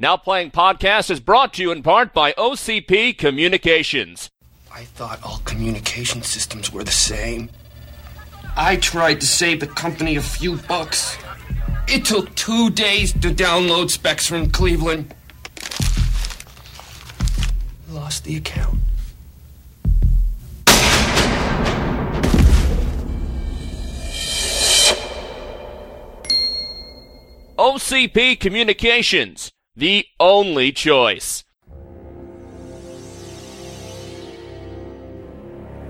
Now Playing Podcast is brought to you in part by OCP Communications. I thought all communication systems were the same. I tried to save the company a few bucks. It took two days to download specs from Cleveland. Lost the account. OCP Communications, the only choice.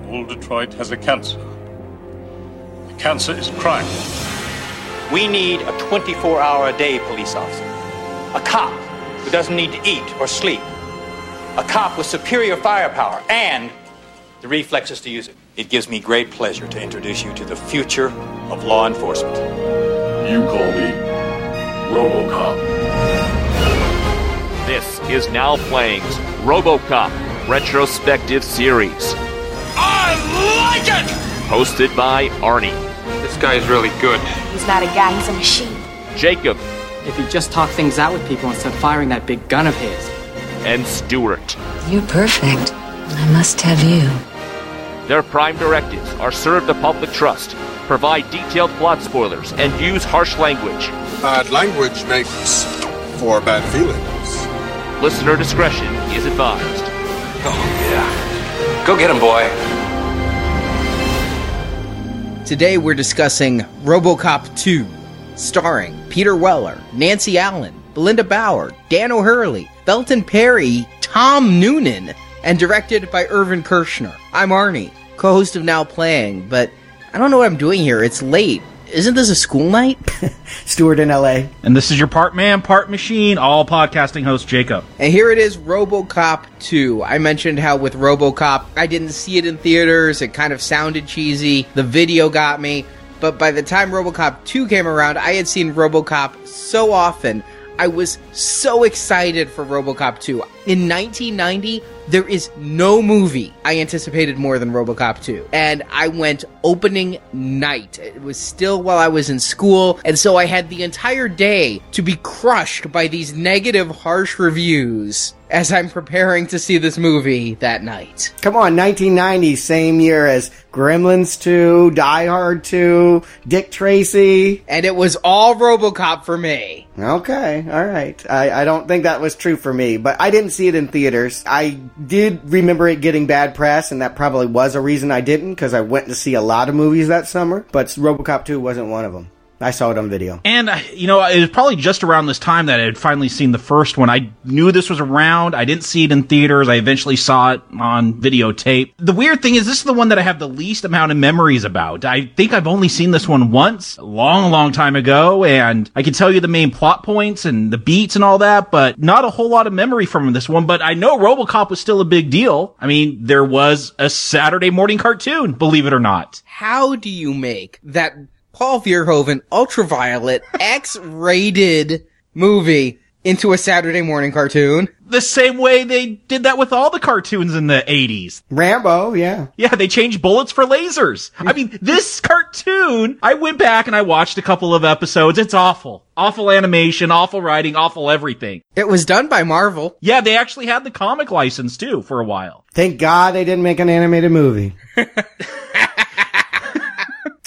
All Detroit has a cancer. The cancer is crime. We need a 24 hour a day police officer. A cop who doesn't need to eat or sleep. A cop with superior firepower and the reflexes to use it. It gives me great pleasure to introduce you to the future of law enforcement. You call me Robocop. This is Now Playing's Robocop Retrospective Series. I like it! Hosted by Arnie, This guy is really good. He's not a guy, he's a machine. Jacob, If he just talked things out with people instead of firing that big gun of his. and Stuart. You're perfect. I must have you. Their prime directives are serve the public trust, provide detailed plot spoilers, and use harsh language. Bad language makes for a bad feelings. Listener discretion is advised. Oh, yeah. Go get him, boy. Today we're discussing RoboCop 2, starring Peter Weller, Nancy Allen, Belinda Bauer, Dan O'Herlihy, Felton Perry, Tom Noonan, and directed by Irvin Kershner. I'm Arnie, co-host of Now Playing, but I don't know what I'm doing here. It's late. Isn't this a school night? Stewart in LA. And this is your part man, part machine, all podcasting host, Jacob. And here it is, RoboCop 2. I mentioned how with RoboCop, I didn't see it in theaters. It kind of sounded cheesy. The video got me. But by the time RoboCop 2 came around, I had seen RoboCop so often. I was so excited for RoboCop 2. In 1990, there is no movie I anticipated more than RoboCop 2. And I went opening night. It was still while I was in school, and so I had the entire day to be crushed by these negative, harsh reviews as I'm preparing to see this movie that night. Come on, 1990, same year as Gremlins 2, Die Hard 2, Dick Tracy. And it was all RoboCop for me. Okay, alright. I, I don't think that was true for me, but I didn't see it in theaters. I did remember it getting bad press, and that probably was a reason I didn't, because I went to see a lot of movies that summer, but Robocop 2 wasn't one of them. I saw it on video. And, uh, you know, it was probably just around this time that I had finally seen the first one. I knew this was around. I didn't see it in theaters. I eventually saw it on videotape. The weird thing is, this is the one that I have the least amount of memories about. I think I've only seen this one once, a long, long time ago, and I can tell you the main plot points and the beats and all that, but not a whole lot of memory from this one. But I know Robocop was still a big deal. I mean, there was a Saturday morning cartoon, believe it or not. How do you make that Paul Verhoeven ultraviolet X-rated movie into a Saturday morning cartoon? The same way they did that with all the cartoons in the 80s. Rambo, yeah. Yeah, they changed bullets for lasers. I mean, this cartoon, I went back and I watched a couple of episodes. It's awful. Awful animation, awful writing, awful everything. It was done by Marvel. Yeah, they actually had the comic license too for a while. Thank God they didn't make an animated movie.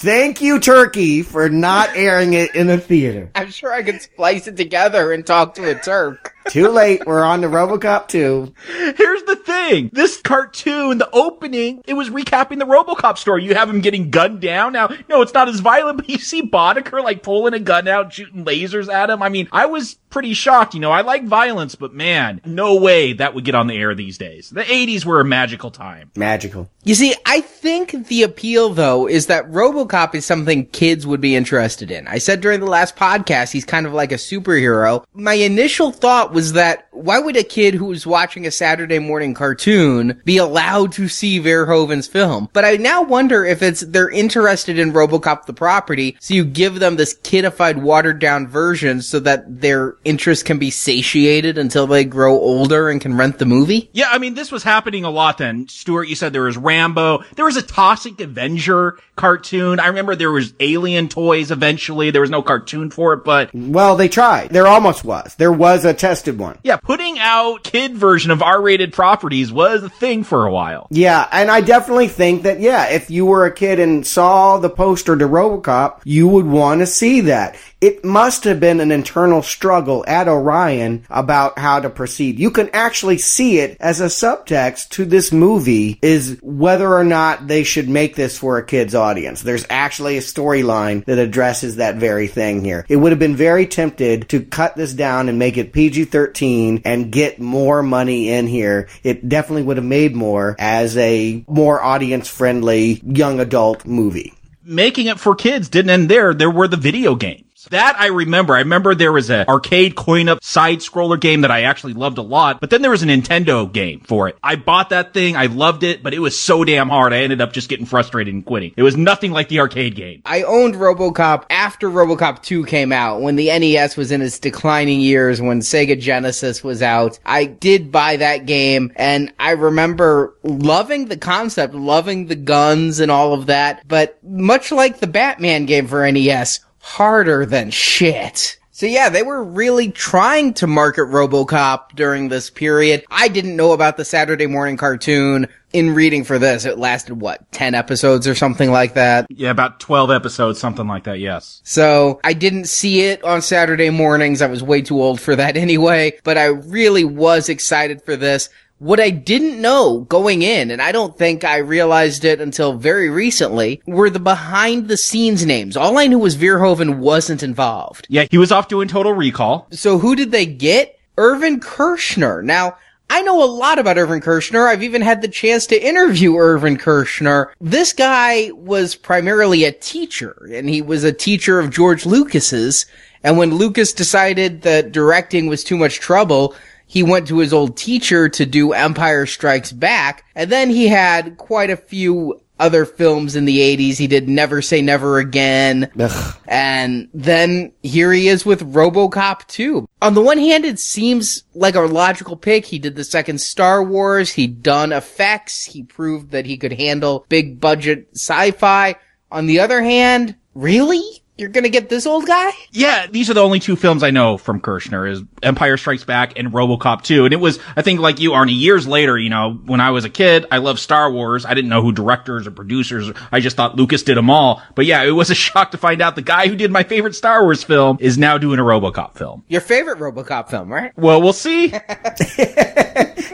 Thank you, Turkey, for not airing it in the theater. I'm sure I could splice it together and talk to a Turk. Too late. We're on to Robocop 2. Here's the thing. This cartoon, the opening, it was recapping the Robocop story. You have him getting gunned down. Now, no, it's not as violent, but you see Boddicker like pulling a gun out, shooting lasers at him. I mean, I was pretty shocked. You know, I like violence, but man, no way that would get on the air these days. The 80s were a magical time. Magical. You see, I think the appeal though is that RoboCop is something kids would be interested in. I said during the last podcast, he's kind of like a superhero. My initial thought was that why would a kid who was watching a Saturday morning cartoon be allowed to see Verhoeven's film? But I now wonder if it's they're interested in RoboCop the property, so you give them this kidified, watered down version so that their interest can be satiated until they grow older and can rent the movie. Yeah, I mean, this was happening a lot then. Stuart, you said there was Rambo. There was a Toxic Avenger cartoon. I remember there was Alien Toys eventually. There was no cartoon for it, but. Well, they tried. There almost was. There was a test suggested one. Yeah, putting out kid version of R-rated properties was a thing for a while. Yeah, and I definitely think that yeah, if you were a kid and saw the poster to RoboCop, you would want to see that. It must have been an internal struggle at Orion about how to proceed. You can actually see it as a subtext to this movie is whether or not they should make this for a kid's audience. There's actually a storyline that addresses that very thing here. It would have been very tempted to cut this down and make it PG-13 and get more money in here. It definitely would have made more as a more audience friendly young adult movie. Making it for kids didn't end there. There were the video games. That I remember. I remember there was an arcade coin-op side scroller game that I actually loved a lot, but then there was a Nintendo game for it. I bought that thing. I loved it, but it was so damn hard. I ended up just getting frustrated and quitting. It was nothing like the arcade game. I owned RoboCop after RoboCop 2 came out, when the NES was in its declining years, when Sega Genesis was out. I did buy that game and I remember loving the concept, loving the guns and all of that, but much like the Batman game for NES, harder than shit. So yeah, they were really trying to market RoboCop during this period. I didn't know about the Saturday morning cartoon. In reading for this, it lasted what, 10 episodes or something like that? Yeah, about 12 episodes, something like that, yes. So I didn't see it on Saturday mornings. I was way too old for that anyway, but I really was excited for this. What I didn't know going in, and I don't think I realized it until very recently, were the behind the scenes names. All I knew was Verhoeven wasn't involved. Yeah, he was off doing Total Recall. So who did they get? Irvin Kershner. Now, I know a lot about Irvin Kershner. I've even had the chance to interview Irvin Kershner. This guy was primarily a teacher, and he was a teacher of George Lucas's. And when Lucas decided that directing was too much trouble, he went to his old teacher to do Empire Strikes Back, and then he had quite a few other films in the 80s. He did Never Say Never Again. Ugh. And then here he is with RoboCop 2. On the one hand, it seems like a logical pick. He did the second Star Wars. He'd done effects. He proved that he could handle big budget sci-fi. On the other hand, really? You're gonna get this old guy? Yeah, these are the only two films I know from Kershner is Empire Strikes Back and RoboCop 2. And it was, I think like you, Arnie, years later, you know, when I was a kid, I loved Star Wars. I didn't know who directors or producers, I just thought Lucas did them all. But yeah, it was a shock to find out the guy who did my favorite Star Wars film is now doing a RoboCop film. Your favorite RoboCop film, right? Well, we'll see.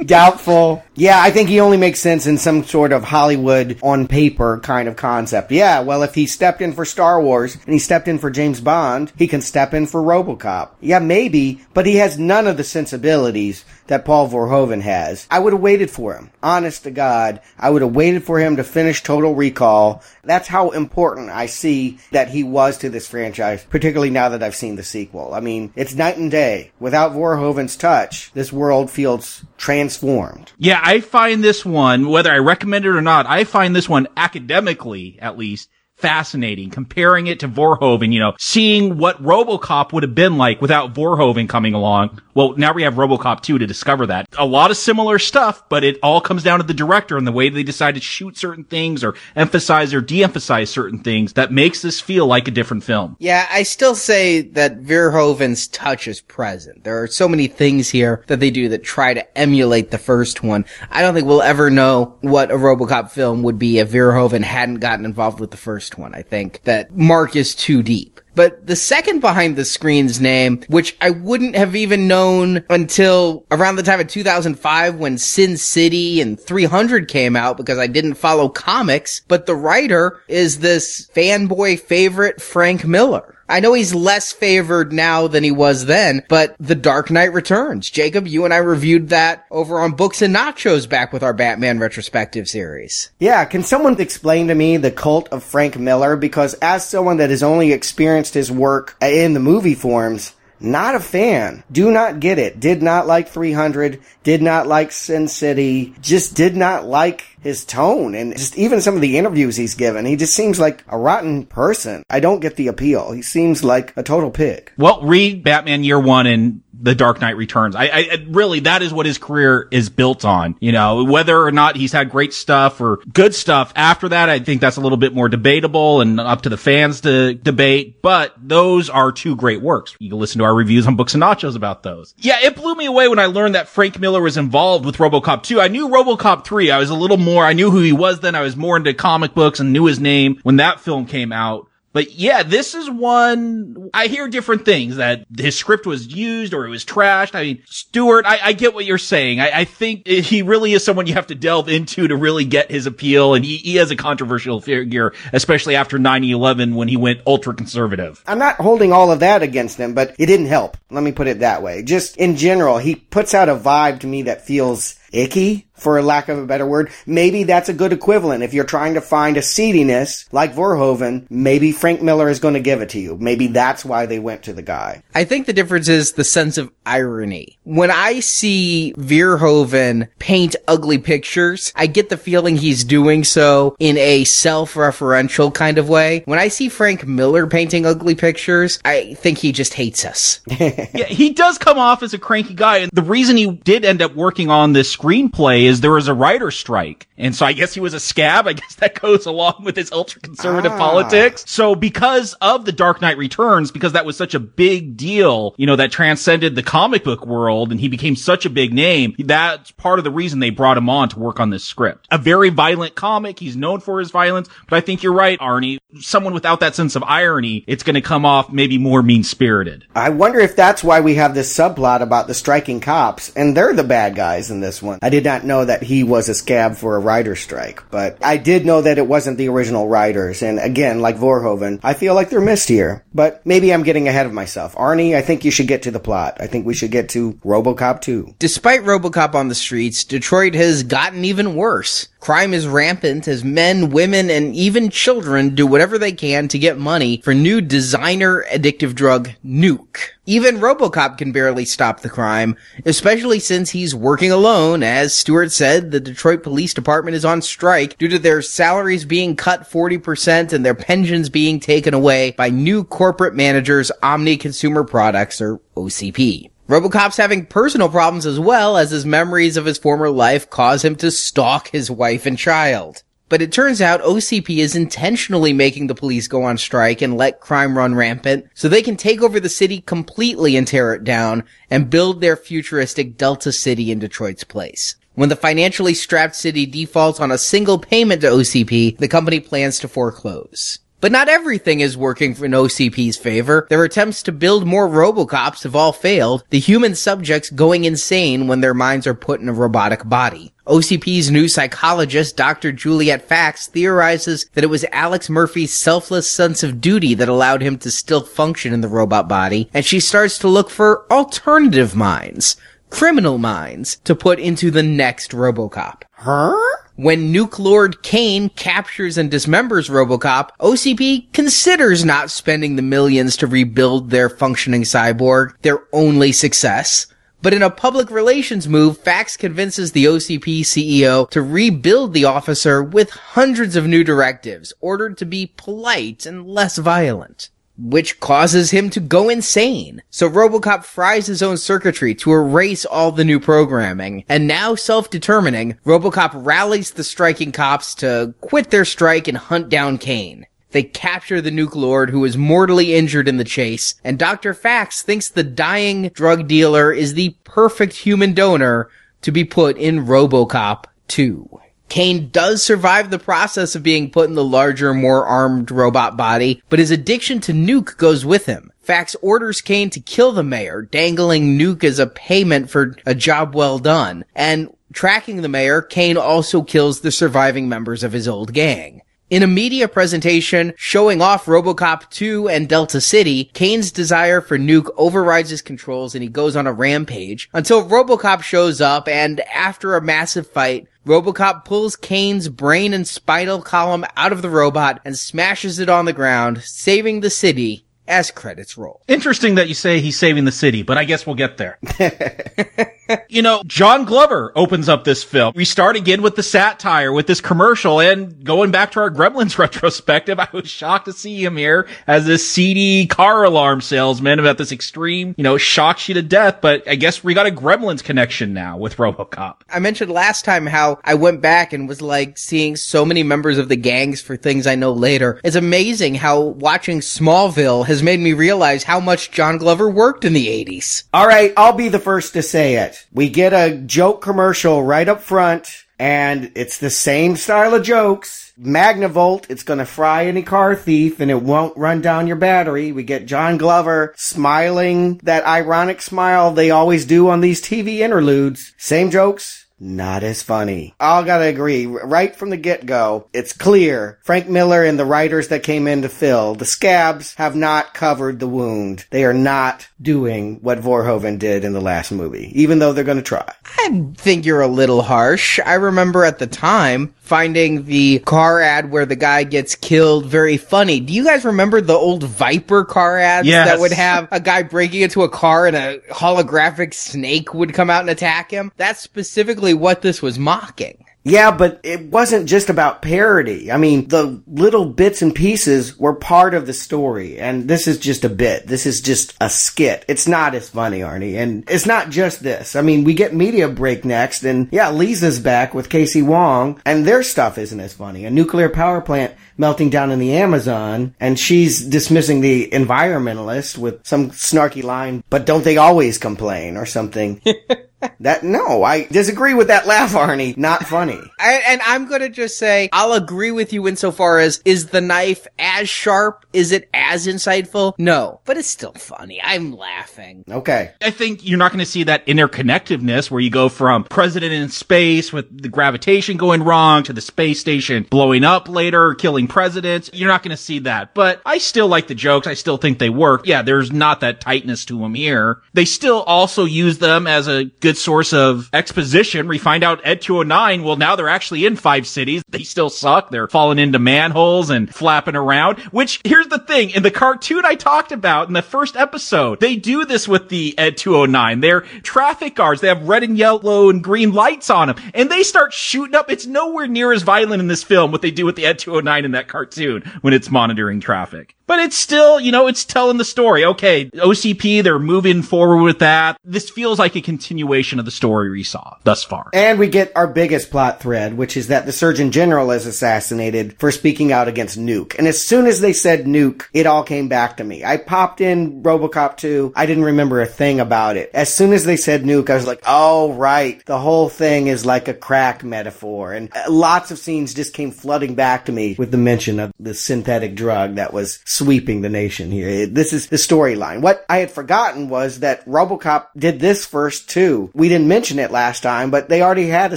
Doubtful. Yeah, I think he only makes sense in some sort of Hollywood on paper kind of concept. Yeah, well, if he stepped in for Star Wars and he stepped in for James Bond, he can step in for RoboCop. Yeah, maybe, but he has none of the sensibilities that Paul Verhoeven has. I would have waited for him. Honest to God, I would have waited for him to finish Total Recall. That's how important I see that he was to this franchise, particularly now that I've seen the sequel. I mean, it's night and day. Without Verhoeven's touch, this world feels transformed. Yeah, I find this one, whether I recommend it or not, I find this one academically, at least, fascinating, comparing it to Verhoeven, you know, seeing what RoboCop would have been like without Verhoeven coming along. Well, now we have RoboCop 2 to discover that. A lot of similar stuff, but it all comes down to the director and the way they decide to shoot certain things or emphasize or de-emphasize certain things that makes this feel like a different film. Yeah, I still say that Verhoeven's touch is present. There are so many things here that they do that try to emulate the first one. I don't think we'll ever know what a RoboCop film would be if Verhoeven hadn't gotten involved with the first one. I think that Mark is too deep. But the second behind the screen's name, which I wouldn't have even known until around the time of 2005 when Sin City and 300 came out because I didn't follow comics, but the writer is this fanboy favorite Frank Miller. I know he's less favored now than he was then, but The Dark Knight Returns. Jacob, you and I reviewed that over on Books and Nachos back with our Batman retrospective series. Yeah, can someone explain to me the cult of Frank Miller? Because as someone that has only experienced his work in the movie forms, not a fan. Do not get it. Did not like 300. Did not like Sin City. Just did not like his tone and just even some of the interviews he's given. He just seems like a rotten person. I don't get the appeal. He seems like a total pig. Well, read Batman Year One and The Dark Knight Returns. I, I really that is what his career is built on. You know, whether or not he's had great stuff or good stuff after that, I think that's a little bit more debatable and up to the fans to debate. But those are two great works. You can listen to our reviews on Books and Nachos about those. Yeah, it blew me away when I learned that Frank Miller was involved with RoboCop 2. I knew RoboCop 3. I was a little more. I knew who he was then. I was more into comic books and knew his name when that film came out. But yeah, this is one, I hear different things that his script was used or it was trashed. I mean, Stewart, I, I get what you're saying. I, I, think he really is someone you have to delve into to really get his appeal. And he, he has a controversial figure, especially after 9-11 when he went ultra conservative. I'm not holding all of that against him, but it didn't help. Let me put it that way. Just in general, he puts out a vibe to me that feels icky for lack of a better word. Maybe that's a good equivalent. If you're trying to find a seediness like Verhoeven, maybe Frank Miller is going to give it to you. Maybe that's why they went to the guy. I think the difference is the sense of irony. When I see Verhoeven paint ugly pictures, I get the feeling he's doing so in a self-referential kind of way. When I see Frank Miller painting ugly pictures, I think he just hates us. yeah, he does come off as a cranky guy. And the reason he did end up working on this screenplay is there was a writer strike. And so I guess he was a scab. I guess that goes along with his ultra conservative ah. politics. So because of the Dark Knight Returns, because that was such a big deal, you know, that transcended the comic book world and he became such a big name, that's part of the reason they brought him on to work on this script. A very violent comic. He's known for his violence, but I think you're right, Arnie. Someone without that sense of irony, it's going to come off maybe more mean spirited. I wonder if that's why we have this subplot about the striking cops and they're the bad guys in this one. I did not know that he was a scab for a writer strike, but I did know that it wasn't the original writers. And again, like Verhoeven, I feel like they're missed here. But maybe I'm getting ahead of myself. Arnie, I think you should get to the plot. I think we should get to RoboCop 2. Despite RoboCop on the streets, Detroit has gotten even worse. Crime is rampant as men, women, and even children do whatever they can to get money for new designer addictive drug Nuke. Even Robocop can barely stop the crime, especially since he's working alone. As Stewart said, the Detroit Police Department is on strike due to their salaries being cut 40% and their pensions being taken away by new corporate managers Omni Consumer Products or OCP. Robocop's having personal problems as well as his memories of his former life cause him to stalk his wife and child. But it turns out OCP is intentionally making the police go on strike and let crime run rampant so they can take over the city completely and tear it down and build their futuristic Delta City in Detroit's place. When the financially strapped city defaults on a single payment to OCP, the company plans to foreclose. But not everything is working in OCP's favor. Their attempts to build more Robocops have all failed, the human subjects going insane when their minds are put in a robotic body. OCP's new psychologist, Dr. Juliet Fax, theorizes that it was Alex Murphy's selfless sense of duty that allowed him to still function in the robot body, and she starts to look for alternative minds, criminal minds, to put into the next Robocop. Huh? When Nuke Lord Kane captures and dismembers Robocop, OCP considers not spending the millions to rebuild their functioning cyborg, their only success. But in a public relations move, Fax convinces the OCP CEO to rebuild the officer with hundreds of new directives, ordered to be polite and less violent which causes him to go insane. So Robocop fries his own circuitry to erase all the new programming. And now self-determining, Robocop rallies the striking cops to quit their strike and hunt down Kane. They capture the Nuke Lord who is mortally injured in the chase, and Dr. Fax thinks the dying drug dealer is the perfect human donor to be put in Robocop 2. Kane does survive the process of being put in the larger, more armed robot body, but his addiction to Nuke goes with him. Fax orders Kane to kill the mayor, dangling Nuke as a payment for a job well done. And tracking the mayor, Kane also kills the surviving members of his old gang. In a media presentation showing off RoboCop 2 and Delta City, Kane's desire for Nuke overrides his controls and he goes on a rampage until RoboCop shows up and after a massive fight, RoboCop pulls Kane's brain and spinal column out of the robot and smashes it on the ground, saving the city as credits roll. Interesting that you say he's saving the city, but I guess we'll get there. You know, John Glover opens up this film. We start again with the satire, with this commercial, and going back to our Gremlins retrospective, I was shocked to see him here as this seedy car alarm salesman about this extreme, you know, shocks you to death. But I guess we got a Gremlins connection now with RoboCop. I mentioned last time how I went back and was like seeing so many members of the gangs for things I know later. It's amazing how watching Smallville has made me realize how much John Glover worked in the 80s. All right, I'll be the first to say it. We get a joke commercial right up front, and it's the same style of jokes. Magnavolt, it's gonna fry any car thief and it won't run down your battery. We get John Glover smiling, that ironic smile they always do on these TV interludes. Same jokes, not as funny. I'll gotta agree. Right from the get-go, it's clear Frank Miller and the writers that came in to fill, the scabs have not covered the wound. They are not doing what Verhoeven did in the last movie, even though they're gonna try. I think you're a little harsh. I remember at the time finding the car ad where the guy gets killed very funny. Do you guys remember the old Viper car ads Yes. that would have a guy breaking into a car and a holographic snake would come out and attack him? That's specifically what this was mocking. Yeah, but it wasn't just about parody. I mean, the little bits and pieces were part of the story, and this is just a bit. This is just a skit. It's not as funny, Arnie, and it's not just this. I mean, we get Media Break next, and yeah, Lisa's back with Casey Wong, and their stuff isn't as funny. A nuclear power plant melting down in the Amazon, and she's dismissing the environmentalist with some snarky line, but don't they always complain, or something. That no, I disagree with that laugh, Arnie. Not funny. I, and I'm gonna just say, I'll agree with you insofar as, is the knife as sharp? Is it as insightful? No. But it's still funny. I'm laughing. Okay. I think you're not going to see that interconnectedness where you go from president in space with the gravitation going wrong to the space station blowing up later, killing presidents. You're not going to see that. But I still like the jokes. I still think they work. Yeah, there's not that tightness to them here. They still also use them as a good source of exposition. We find out Ed 209, well, now they're actually in five cities. They still suck. They're falling into manholes and flapping around, which here's the thing. In the cartoon I talked about in the first episode, they do this with the Ed 209. They're traffic guards. They have red and yellow and green lights on them and they start shooting up. It's nowhere near as violent in this film what they do with the Ed 209 in that cartoon when it's monitoring traffic. But it's still, you know, it's telling the story. Okay, OCP, they're moving forward with that. This feels like a continuation of the story we saw thus far. And we get our biggest plot thread, which is that the Surgeon General is assassinated for speaking out against Nuke. And as soon as they said Nuke, it all came back to me. I popped in Robocop 2. I didn't remember a thing about it. As soon as they said Nuke, I was like, oh, right. The whole thing is like a crack metaphor. And uh, lots of scenes just came flooding back to me with the mention of the synthetic drug that was sweeping the nation here. This is the storyline. What I had forgotten was that Robocop did this first too. We didn't mention it last time, but they already had a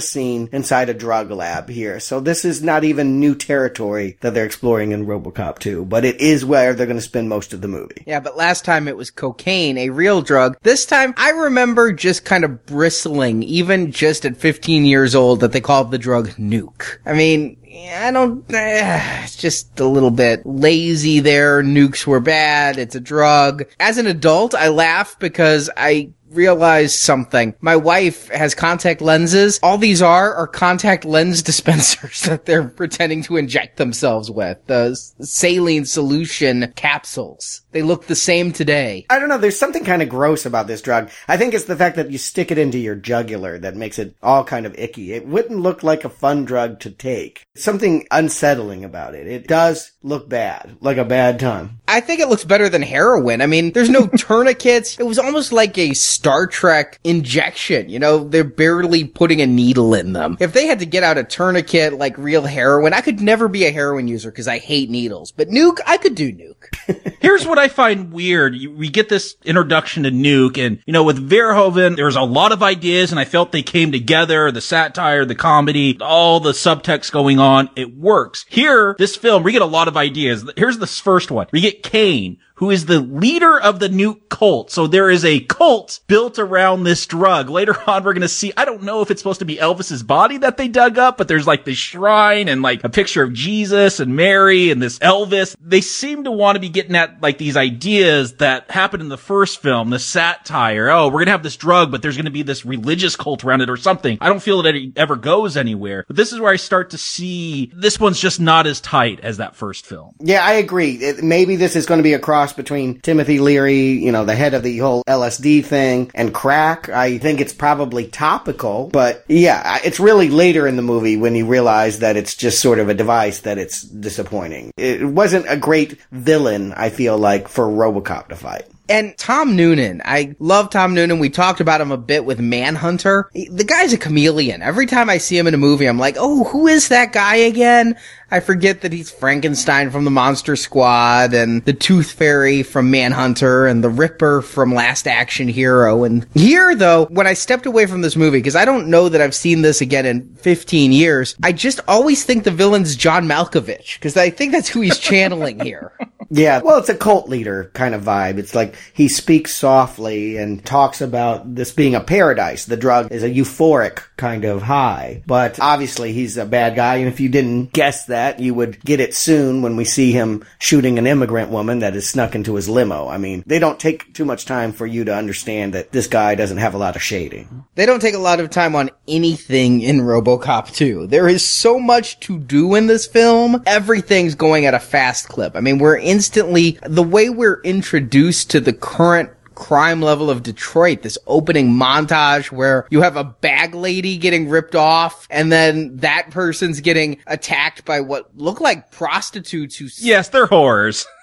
scene inside a drug lab here. So this is not even new territory that they're exploring in Robocop 2, but it is where they're going to spend most of the movie. Yeah, but last time it was cocaine, a real drug. This time I remember just kind of bristling, even just at 15 years old, that they called the drug nuke. I mean, I don't, eh, it's just a little bit lazy there. Nukes were bad. It's a drug. As an adult, I laugh because I realized something. My wife has contact lenses. All these are are contact lens dispensers that they're pretending to inject themselves with. The saline solution capsules. They look the same today. I don't know, there's something kind of gross about this drug. I think it's the fact that you stick it into your jugular that makes it all kind of icky. It wouldn't look like a fun drug to take. Something unsettling about it. It does look bad, like a bad time. I think it looks better than heroin. I mean, there's no tourniquets. It was almost like a Star Trek injection. You know, they're barely putting a needle in them. If they had to get out a tourniquet like real heroin, I could never be a heroin user because I hate needles. But nuke, I could do nuke. Here's what I find weird. You- We get this introduction to Nuke and, you know, with Verhoeven, there was a lot of ideas and I felt they came together, the satire, the comedy, all the subtext going on. It works. Here, this film, we get a lot of ideas. Here's the first one. We get Kane, who is the leader of the new cult. So there is a cult built around this drug. Later on, we're going to see, I don't know if it's supposed to be Elvis's body that they dug up, but there's like this shrine and like a picture of Jesus and Mary and this Elvis. They seem to want to be getting at like these ideas that happened in the first film, the satire. Oh, we're going to have this drug, but there's going to be this religious cult around it or something. I don't feel that it ever goes anywhere. But this is where I start to see this one's just not as tight as that first film. Yeah, I agree. It, maybe this is going to be a cross between Timothy Leary, you know, the head of the whole LSD thing, and crack. I think it's probably topical, but yeah, it's really later in the movie when you realize that it's just sort of a device that it's disappointing. It wasn't a great villain, I feel like, for Robocop to fight. And Tom Noonan, I love Tom Noonan. We talked about him a bit with Manhunter. The guy's a chameleon. Every time I see him in a movie, I'm like, oh, who is that guy again? I forget that he's Frankenstein from the Monster Squad and the Tooth Fairy from Manhunter and the Ripper from Last Action Hero. And here, though, when I stepped away from this movie, because I don't know that I've seen this again in 15 years, I just always think the villain's John Malkovich, because I think that's who he's channeling here. Yeah, well, it's a cult leader kind of vibe. It's like he speaks softly and talks about this being a paradise. The drug is a euphoric kind of high, but obviously he's a bad guy. And if you didn't guess that, you would get it soon when we see him shooting an immigrant woman that is snuck into his limo. I mean, they don't take too much time for you to understand that this guy doesn't have a lot of shading. They don't take a lot of time on anything in RoboCop 2. There is so much to do in this film. Everything's going at a fast clip. I mean, we're instantly, the way we're introduced to the current crime level of Detroit, this opening montage where you have a bag lady getting ripped off and then that person's getting attacked by what look like prostitutes who Yes, they're whores.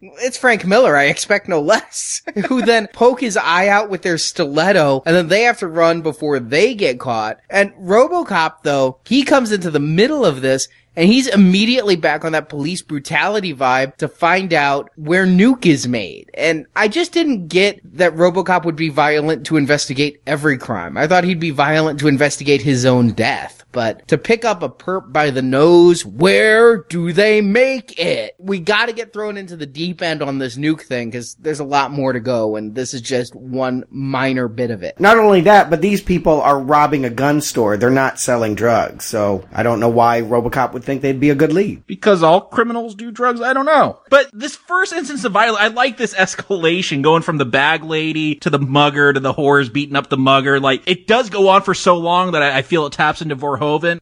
It's Frank Miller, I expect no less, who then poke his eye out with their stiletto and then they have to run before they get caught. And Robocop though, he comes into the middle of this and he's immediately back on that police brutality vibe to find out where Nuke is made. And I just didn't get that Robocop would be violent to investigate every crime. I thought he'd be violent to investigate his own death. But to pick up a perp by the nose, where do they make it? We gotta get thrown into the deep end on this nuke thing because there's a lot more to go and this is just one minor bit of it. Not only that, but these people are robbing a gun store. They're not selling drugs. So I don't know why Robocop would think they'd be a good lead. Because all criminals do drugs? I don't know. But this first instance of violence, I like this escalation going from the bag lady to the mugger to the whores beating up the mugger. Like, it does go on for so long that I, I feel it taps into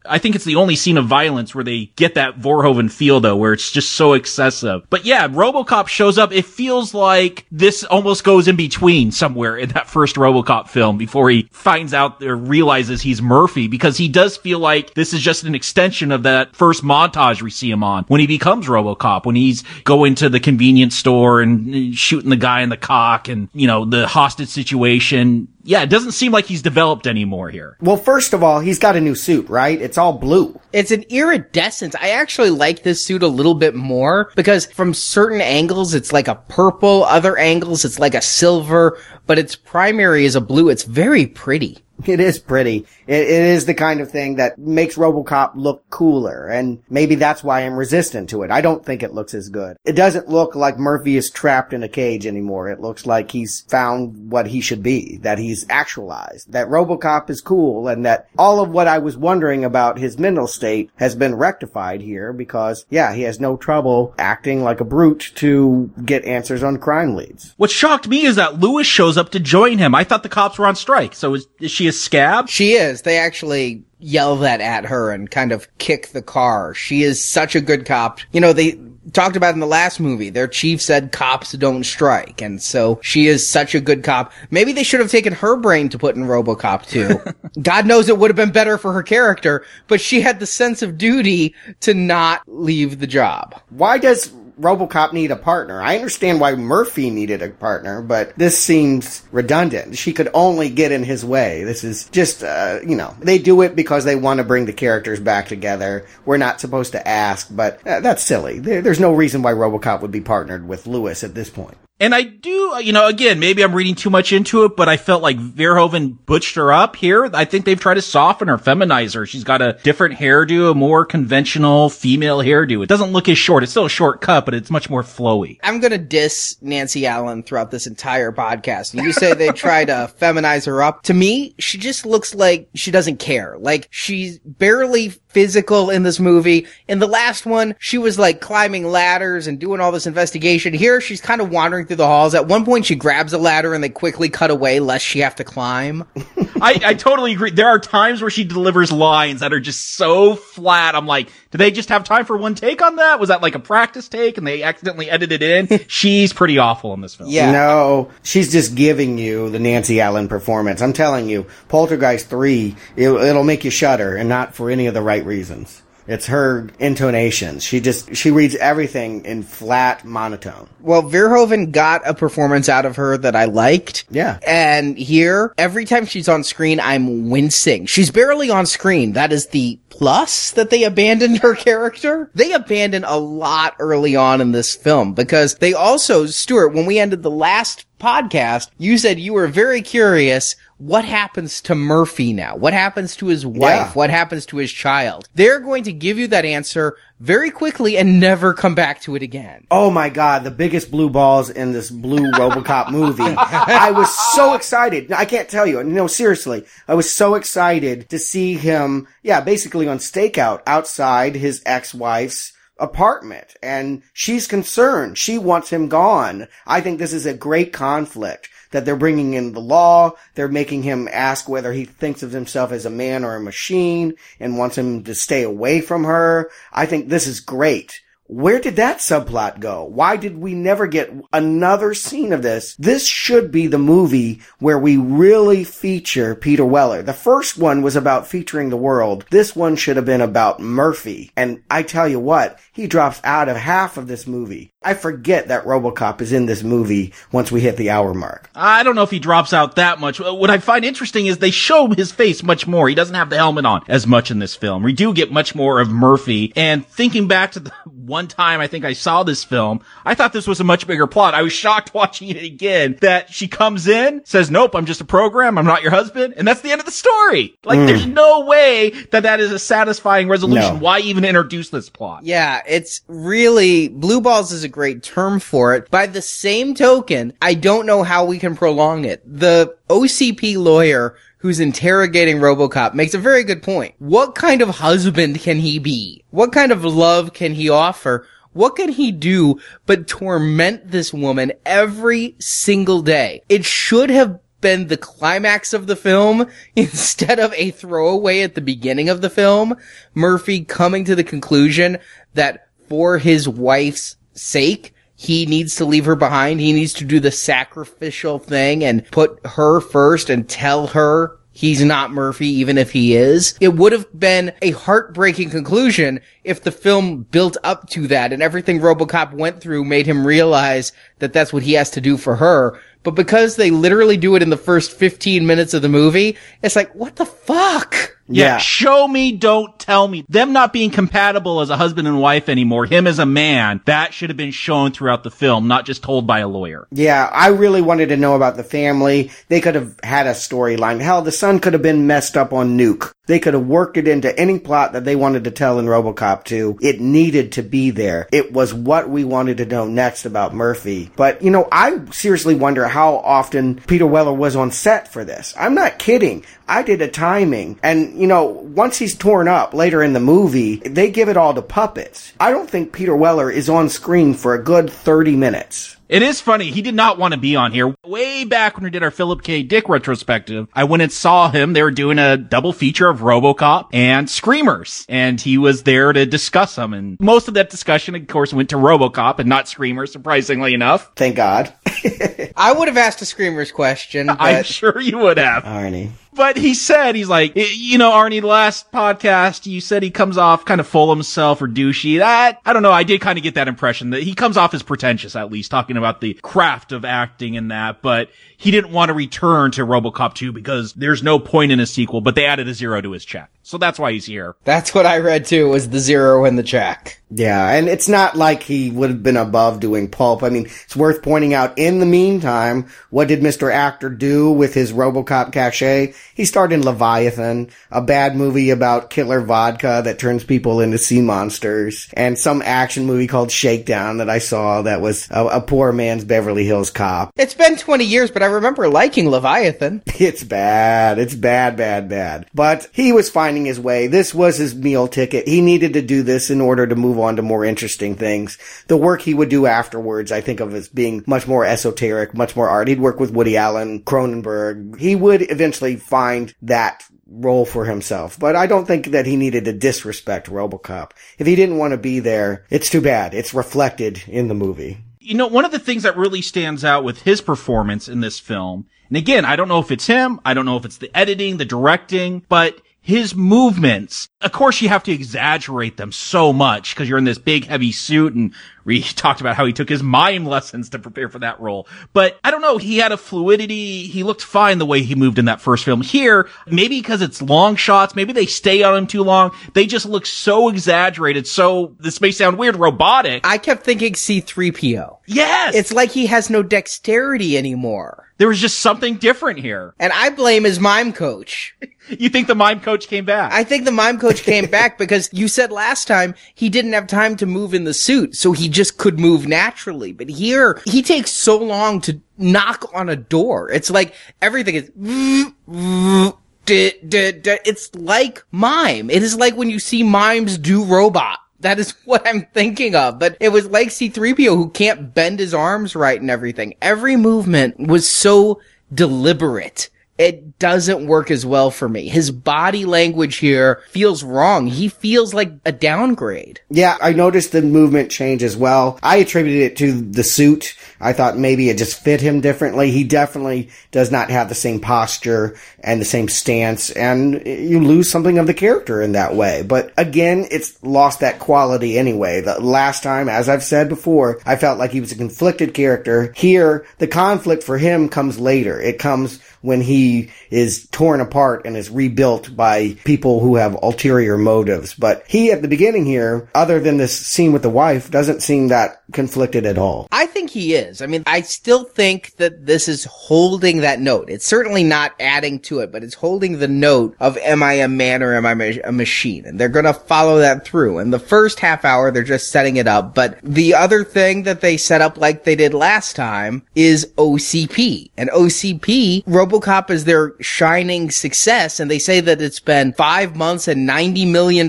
I think it's the only scene of violence where they get that Verhoeven feel though, where it's just so excessive. But yeah, Robocop shows up. It feels like this almost goes in between somewhere in that first Robocop film before he finds out or realizes he's Murphy because he does feel like this is just an extension of that first montage we see him on when he becomes RoboCop, when he's going to the convenience store and shooting the guy in the cock and, you know, the hostage situation. Yeah, it doesn't seem like he's developed anymore here. Well, first of all, he's got a new suit, right? It's all blue. It's an iridescence. I actually like this suit a little bit more because from certain angles, it's like a purple, other angles, it's like a silver, but its primary is a blue. It's very pretty. It is pretty. It, it is the kind of thing that makes RoboCop look cooler, and maybe that's why I'm resistant to it. I don't think it looks as good. It doesn't look like Murphy is trapped in a cage anymore. It looks like he's found what he should be, that he's actualized, that RoboCop is cool, and that all of what I was wondering about his mental state has been rectified here because, yeah, he has no trouble acting like a brute to get answers on crime leads. What shocked me is that Lewis shows up to join him. I thought the cops were on strike. So is, is she a scab? She is. They actually yell that at her and kind of kick the car. She is such a good cop. You know, they talked about in the last movie, their chief said cops don't strike. And so she is such a good cop. Maybe they should have taken her brain to put in Robocop too. God knows it would have been better for her character, but she had the sense of duty to not leave the job. Why does RoboCop need a partner. I understand why Murphy needed a partner, but this seems redundant. She could only get in his way. This is just, uh, you know, they do it because they want to bring the characters back together. We're not supposed to ask, but uh, that's silly. There, there's no reason why RoboCop would be partnered with Lewis at this point. And I do, you know, again, maybe I'm reading too much into it, but I felt like Verhoeven butched her up here. I think they've tried to soften her, feminize her. She's got a different hairdo, a more conventional female hairdo. It doesn't look as short. It's still a short cut, but it's much more flowy. I'm gonna diss Nancy Allen throughout this entire podcast. You say they try to feminize her up. To me, she just looks like she doesn't care. Like she's barely physical in this movie. In the last one, she was like climbing ladders and doing all this investigation. Here, she's kind of wandering through the halls. At one point, she grabs a ladder and they quickly cut away lest she have to climb. I, I totally agree. There are times where she delivers lines that are just so flat. I'm like, did they just have time for one take on that? Was that like a practice take and they accidentally edited it in? she's pretty awful in this film. Yeah. No, she's just giving you the Nancy Allen performance. I'm telling you, Poltergeist 3, it, it'll make you shudder and not for any of the right reasons. It's her intonations. She just she reads everything in flat monotone. Well, Verhoeven got a performance out of her that I liked. Yeah. And here, every time she's on screen, I'm wincing. She's barely on screen. That is the plus that they abandoned her character. They abandoned a lot early on in this film because they also, Stuart, when we ended the last podcast, you said you were very curious what happens to Murphy now? What happens to his wife? Yeah. What happens to his child? They're going to give you that answer very quickly and never come back to it again. Oh my god, the biggest blue balls in this blue Robocop movie. I was so excited. I can't tell you. No, seriously. I was so excited to see him, yeah, basically on stakeout outside his ex-wife's apartment and she's concerned. She wants him gone. I think this is a great conflict that they're bringing in the law. They're making him ask whether he thinks of himself as a man or a machine and wants him to stay away from her. I think this is great. Where did that subplot go? Why did we never get another scene of this? This should be the movie where we really feature Peter Weller. The first one was about featuring the world. This one should have been about Murphy. And I tell you what, he drops out of half of this movie. I forget that Robocop is in this movie once we hit the hour mark. I don't know if he drops out that much. Uh, what I find interesting is they show his face much more. He doesn't have the helmet on as much in this film. We do get much more of Murphy. And thinking back to the one time I think I saw this film, I thought this was a much bigger plot. I was shocked watching it again that she comes in, says, nope, I'm just a program. I'm not your husband. And that's the end of the story. Like Mm. there's no way that that is a satisfying resolution. No. Why even introduce this plot? Yeah, it's really, blue balls is a great term for it. By the same token, I don't know how we can prolong it. The OCP lawyer who's interrogating Robocop makes a very good point. What kind of husband can he be? What kind of love can he offer? What can he do but torment this woman every single day? It should have been the climax of the film instead of a throwaway at the beginning of the film. Murphy coming to the conclusion that for his wife's sake, he needs to leave her behind. He needs to do the sacrificial thing and put her first and tell her he's not Murphy, even if he is. It would have been a heartbreaking conclusion if the film built up to that and everything Robocop went through made him realize that that's what he has to do for her. But because they literally do it in the first 15 minutes of the movie, it's like, what the fuck? Yeah, show me, don't tell me. Them not being compatible as a husband and wife anymore, him as a man, that should have been shown throughout the film, not just told by a lawyer. Yeah, I really wanted to know about the family. They could have had a storyline. Hell, the son could have been messed up on Nuke. They could have worked it into any plot that they wanted to tell in Robocop 2. It needed to be there. It was what we wanted to know next about Murphy. But, you know, I seriously wonder how often Peter Weller was on set for this. I'm not kidding. I did a timing. And, you know, once he's torn up later in the movie, they give it all to puppets. I don't think Peter Weller is on screen for a good 30 minutes. It is funny. He did not want to be on here. Way back when we did our Philip K. Dick retrospective, I went and saw him. They were doing a double feature of RoboCop and Screamers, and he was there to discuss them. And most of that discussion, of course, went to RoboCop and not Screamers, surprisingly enough. Thank God. I would have asked a Screamers question, but I'm sure you would have. Arnie. But he said, he's like, you know, Arnie, the last podcast, you said he comes off kind of full himself or douchey. That, I don't know, I did kind of get that impression that he comes off as pretentious, at least, talking about the craft of acting and that, but he didn't want to return to Robocop 2 because there's no point in a sequel, but they added a zero to his check. So that's why he's here. That's what I read too, was the zero in the check. Yeah, and it's not like he would have been above doing pulp. I mean, it's worth pointing out in the meantime, what did Mr. Actor do with his Robocop cachet? He starred in Leviathan, a bad movie about killer vodka that turns people into sea monsters, and some action movie called Shakedown that I saw that was a, a poor man's Beverly Hills cop. It's been 20 years, but I remember liking Leviathan. It's bad. It's bad, bad, bad. But he was finding his way. This was his meal ticket. He needed to do this in order to move on to more interesting things. The work he would do afterwards, I think of as being much more esoteric, much more art. He'd work with Woody Allen, Cronenberg. He would eventually find that role for himself. But I don't think that he needed to disrespect Robocop. If he didn't want to be there, it's too bad. It's reflected in the movie. You know, one of the things that really stands out with his performance in this film, and again, I don't know if it's him, I don't know if it's the editing, the directing, but his movements, of course you have to exaggerate them so much because you're in this big heavy suit and we talked about how he took his mime lessons to prepare for that role. But I don't know, he had a fluidity, he looked fine the way he moved in that first film. Here, maybe because it's long shots, maybe they stay on him too long, they just look so exaggerated, so this may sound weird, robotic. I kept thinking C3PO. Yes! It's like he has no dexterity anymore. There was just something different here. And I blame his mime coach. you think the mime coach came back? I think the mime coach came back because you said last time he didn't have time to move in the suit, so he just could move naturally. But here, he takes so long to knock on a door. It's like everything is. It's like mime. It is like when you see mimes do robot. That is what I'm thinking of. But it was like C3PO who can't bend his arms right and everything. Every movement was so deliberate it doesn't work as well for me. His body language here feels wrong. He feels like a downgrade. Yeah, I noticed the movement change as well. I attributed it to the suit. I thought maybe it just fit him differently. He definitely does not have the same posture and the same stance, and you lose something of the character in that way. But again, it's lost that quality anyway. The last time, as I've said before, I felt like he was a conflicted character. Here, the conflict for him comes later. It comes when he is torn apart and is rebuilt by people who have ulterior motives. But he at the beginning here, other than this scene with the wife, doesn't seem that conflicted at all. I think he is. I mean, I still think that this is holding that note. It's certainly not adding to it, but it's holding the note of am I a man or am I a machine? And they're going to follow that through. And the first half hour, they're just setting it up. But the other thing that they set up like they did last time is OCP. And OCP, RoboCop is their shining success. And they say that it's been five months and $90 million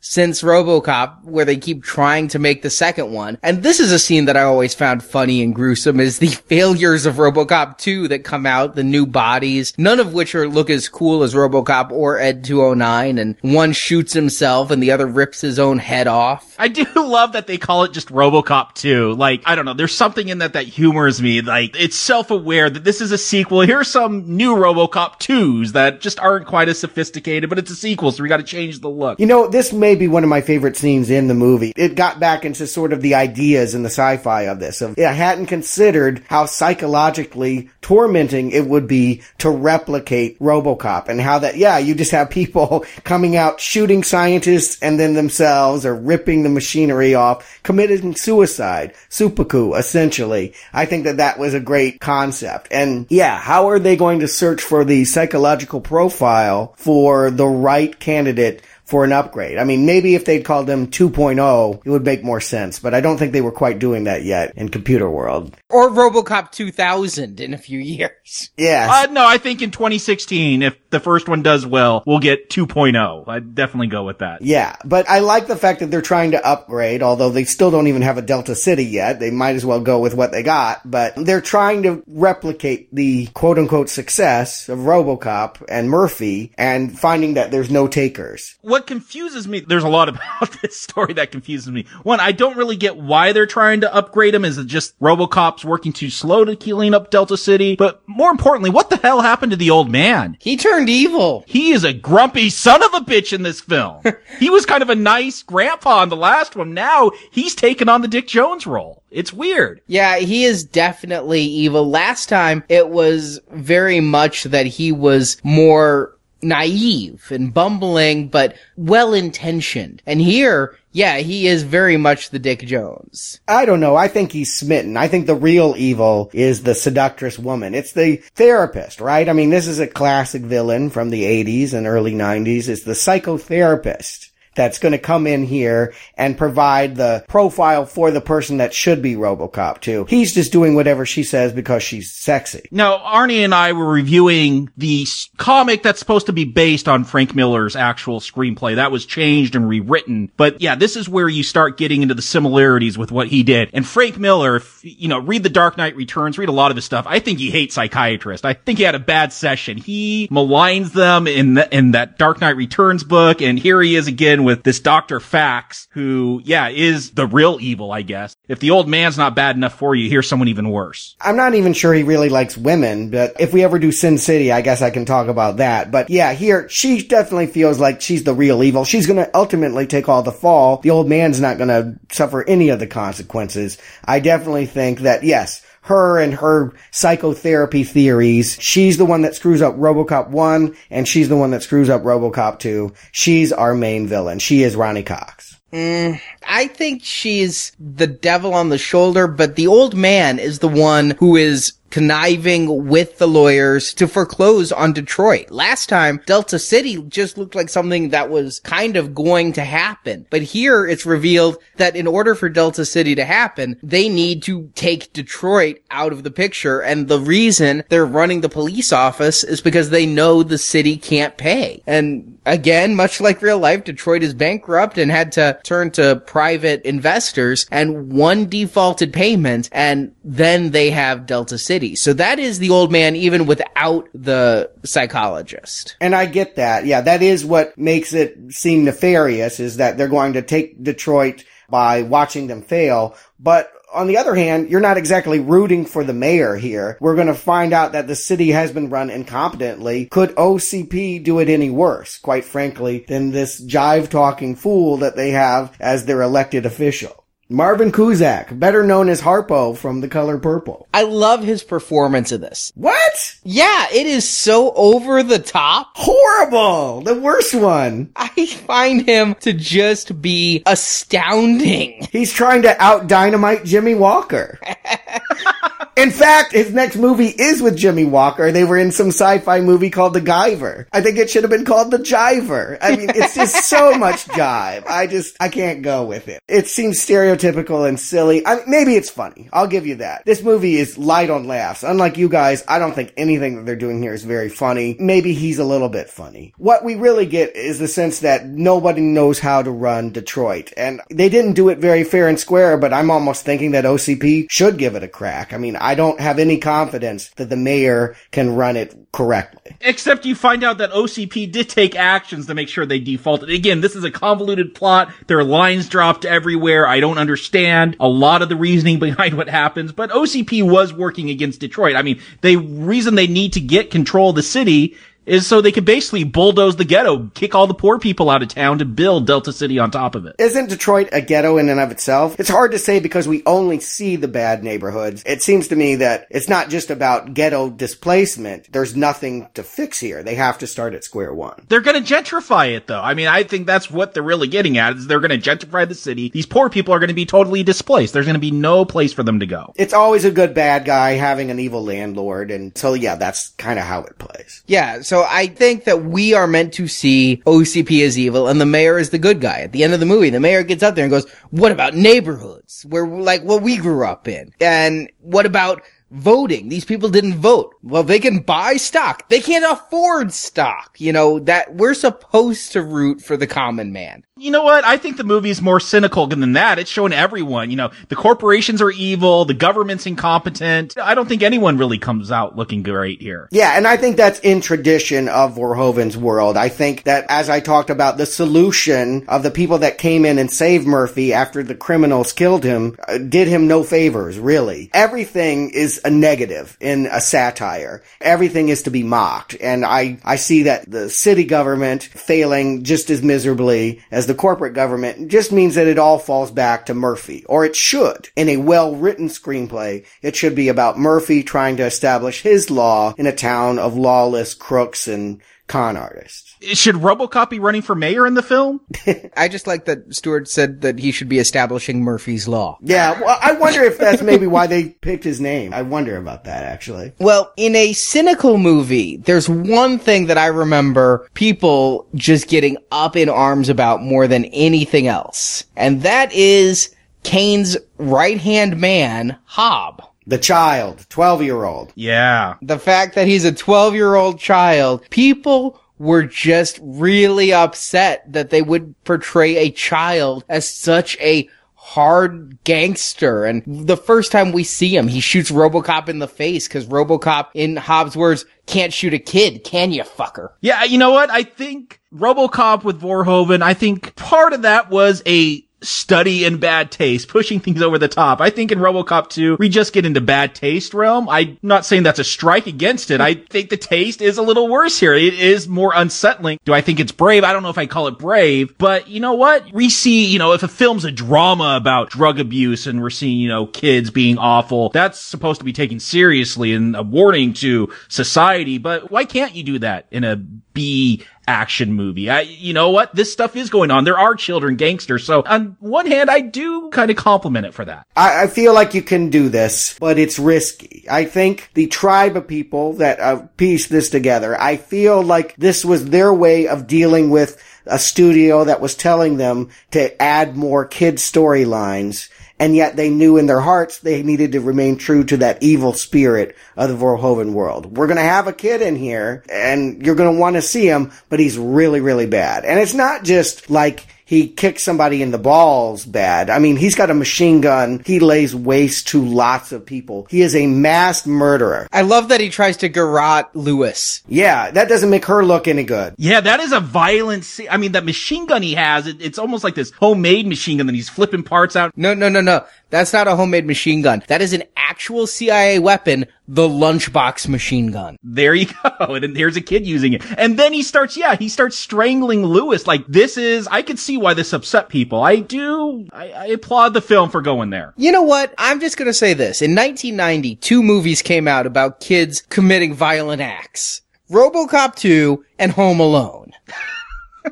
since RoboCop, where they keep trying to make the second one. And this is a scene that I always found funny and gruesome is the failures of RoboCop 2 that come out, the new bodies, none of which are look as cool as RoboCop or Ed 209 and one shoots himself and the other rips his own head off. I do love that they call it just RoboCop 2. Like, I don't know, there's something in that that humors me. Like, it's self-aware that this is a sequel. Here's some new RoboCop 2s that just aren't quite as sophisticated, but it's a sequel, so we gotta change the look. You know, this may be one of my favorite scenes in the movie. It got back into sort of the ideas and the sci-fi of this. Of, I hadn't considered how psychologically tormenting it would be to replicate RoboCop and how that, yeah, you just have people coming out shooting scientists and then themselves or ripping the machinery off, committing suicide, seppuku, essentially. I think that that was a great concept. And yeah, how are they going to search for the psychological profile for the right candidate for an upgrade. I mean, maybe if they'd called them 2.0, it would make more sense, but I don't think they were quite doing that yet in computer world. Or RoboCop 2000 in a few years. Yeah. Uh, no, I think in 2016, if the first one does well, we'll get 2.0. I'd definitely go with that. Yeah, but I like the fact that they're trying to upgrade, although they still don't even have a Delta City yet. They might as well go with what they got, but they're trying to replicate the quote unquote success of RoboCop and Murphy and finding that there's no takers. What confuses me, there's a lot about this story that confuses me. One, I don't really get why they're trying to upgrade him. Is it just RoboCop's working too slow to clean up Delta City? But more importantly, what the hell happened to the old man? He turned evil. He is a grumpy son of a bitch in this film. he was kind of a nice grandpa in the last one. Now he's taken on the Dick Jones role. It's weird. Yeah, he is definitely evil. Last time it was very much that he was more naive and bumbling, but well intentioned. And here, yeah, he is very much the Dick Jones. I don't know. I think he's smitten. I think the real evil is the seductress woman. It's the therapist, right? I mean, this is a classic villain from the 80s and early 90s. It's the psychotherapist that's going to come in here and provide the profile for the person that should be RoboCop 2. He's just doing whatever she says because she's sexy. Now, Arnie and I were reviewing the comic that's supposed to be based on Frank Miller's actual screenplay. That was changed and rewritten. But yeah, this is where you start getting into the similarities with what he did. And Frank Miller, if, you know, read The Dark Knight Returns, read a lot of his stuff. I think he hates psychiatrists. I think he had a bad session. He maligns them in the, in that Dark Knight Returns book. And here he is again with this Dr. Faxx, who, yeah, is the real evil, I guess. If the old man's not bad enough for you, here's someone even worse. I'm not even sure he really likes women, but if we ever do Sin City, I guess I can talk about that. But yeah, here, she definitely feels like she's the real evil. She's gonna ultimately take all the fall. The old man's not gonna suffer any of the consequences. I definitely think that, yes, her and her psychotherapy theories. She's the one that screws up Robocop 1 and she's the one that screws up Robocop 2. She's our main villain. She is Ronny Cox. Mm, I think she's the devil on the shoulder, but the old man is the one who is conniving with the lawyers to foreclose on Detroit. Last time, Delta City just looked like something that was kind of going to happen. But here it's revealed that in order for Delta City to happen, they need to take Detroit out of the picture. And the reason they're running the police office is because they know the city can't pay. And again, much like real life, Detroit is bankrupt and had to turn to private investors and one defaulted payment and then they have Delta City. So that is the old man even without the psychologist. And I get that. Yeah, that is what makes it seem nefarious is that they're going to take Detroit by watching them fail. But on the other hand, you're not exactly rooting for the mayor here. We're going to find out that the city has been run incompetently. Could OCP do it any worse, quite frankly, than this jive talking fool that they have as their elected official? Marvin Kuzak, better known as Harpo from The Color Purple. I love his performance of this. What? Yeah, it is so over the top. Horrible! The worst one. I find him to just be astounding. He's trying to out dynamite Jimmie Walker. In fact, his next movie is with Jimmie Walker. They were in some sci-fi movie called The Guyver. I think it should have been called The Jiver. I mean, it's just so much jive. I just, I can't go with it. It seems stereotypical and silly. I mean, maybe it's funny. I'll give you that. This movie is light on laughs. Unlike you guys, I don't think anything that they're doing here is very funny. Maybe he's a little bit funny. What we really get is the sense that nobody knows how to run Detroit. And they didn't do it very fair and square, but I'm almost thinking that OCP should give it a crack. I mean, I don't have any confidence that the mayor can run it correctly. Except you find out that OCP did take actions to make sure they defaulted. Again, this is a convoluted plot. There are lines dropped everywhere. I don't understand a lot of the reasoning behind what happens, but OCP was working against Detroit. I mean, the reason they need to get control of the city is so they could basically bulldoze the ghetto, kick all the poor people out of town to build Delta City on top of it. Isn't Detroit a ghetto in and of itself? It's hard to say because we only see the bad neighborhoods. It seems to me that it's not just about ghetto displacement. There's nothing to fix here. They have to start at square one. They're going to gentrify it though. I mean, I think that's what they're really getting at is they're going to gentrify the city. These poor people are going to be totally displaced. There's going to be no place for them to go. It's always a good bad guy having an evil landlord. And so yeah, that's kind of how it plays. Yeah. So I think that we are meant to see OCP as evil and the mayor is the good guy. At the end of the movie, the mayor gets up there and goes, what about neighborhoods? Where, like, what we grew up in? And what about voting. These people didn't vote. Well, they can buy stock. They can't afford stock. You know, that we're supposed to root for the common man. You know what? I think the movie's more cynical than that. It's showing everyone, you know, the corporations are evil, the government's incompetent. I don't think anyone really comes out looking great here. Yeah, and I think that's in tradition of Verhoeven's world. I think that as I talked about the solution of the people that came in and saved Murphy after the criminals killed him uh, did him no favors, really. Everything is a negative in a satire. Everything is to be mocked. And I, I see that the city government failing just as miserably as the corporate government just means that it all falls back to Murphy, or it should. In a well-written screenplay, it should be about Murphy trying to establish his law in a town of lawless crooks and con artist. Should RoboCop be running for mayor in the film? I just like that Stewart said that he should be establishing Murphy's Law. Yeah, well, I wonder if that's maybe why they picked his name. I wonder about that, actually. Well, in a cynical movie, there's one thing that I remember people just getting up in arms about more than anything else. And that is Kane's right-hand man, Hob. The child, 12 year old. Yeah. The fact that he's a 12 year old child, people were just really upset that they would portray a child as such a hard gangster. And the first time we see him, he shoots Robocop in the face because Robocop, in Hob's words, can't shoot a kid, can you, fucker? Yeah, you know what? I think Robocop with Verhoeven, I think part of that was a study in bad taste, pushing things over the top. I think in RoboCop 2, we just get into bad taste realm. I'm not saying that's a strike against it. I think the taste is a little worse here. It is more unsettling. Do I think it's brave? I don't know if I call it brave, but you know what? We see, you know, if a film's a drama about drug abuse and we're seeing, you know, kids being awful, that's supposed to be taken seriously and a warning to society, but why can't you do that in a B action movie. I, you know what? This stuff is going on. There are children gangsters. So on one hand, I do kind of compliment it for that. I, I feel like you can do this, but it's risky. I think the tribe of people that uh, pieced this together, I feel like this was their way of dealing with a studio that was telling them to add more kid storylines and yet they knew in their hearts they needed to remain true to that evil spirit of the Verhoeven world. We're gonna have a kid in here, and you're gonna want to see him, but he's really, really bad. And it's not just like he kicks somebody in the balls bad. I mean, he's got a machine gun. He lays waste to lots of people. He is a mass murderer. I love that he tries to garrote Lewis. Yeah, that doesn't make her look any good. Yeah, that is a violent scene. I mean, that machine gun he has, it, it's almost like this homemade machine gun that he's flipping parts out. No, no, no, no. That's not a homemade machine gun. That is an actual CIA weapon, the lunchbox machine gun. There you go. And here's a kid using it. And then he starts, yeah, he starts strangling Lewis. Like this is, I could see why this upset people. I do, I, I applaud the film for going there. You know what? I'm just gonna say this. In 1990, two movies came out about kids committing violent acts. RoboCop 2 and Home Alone.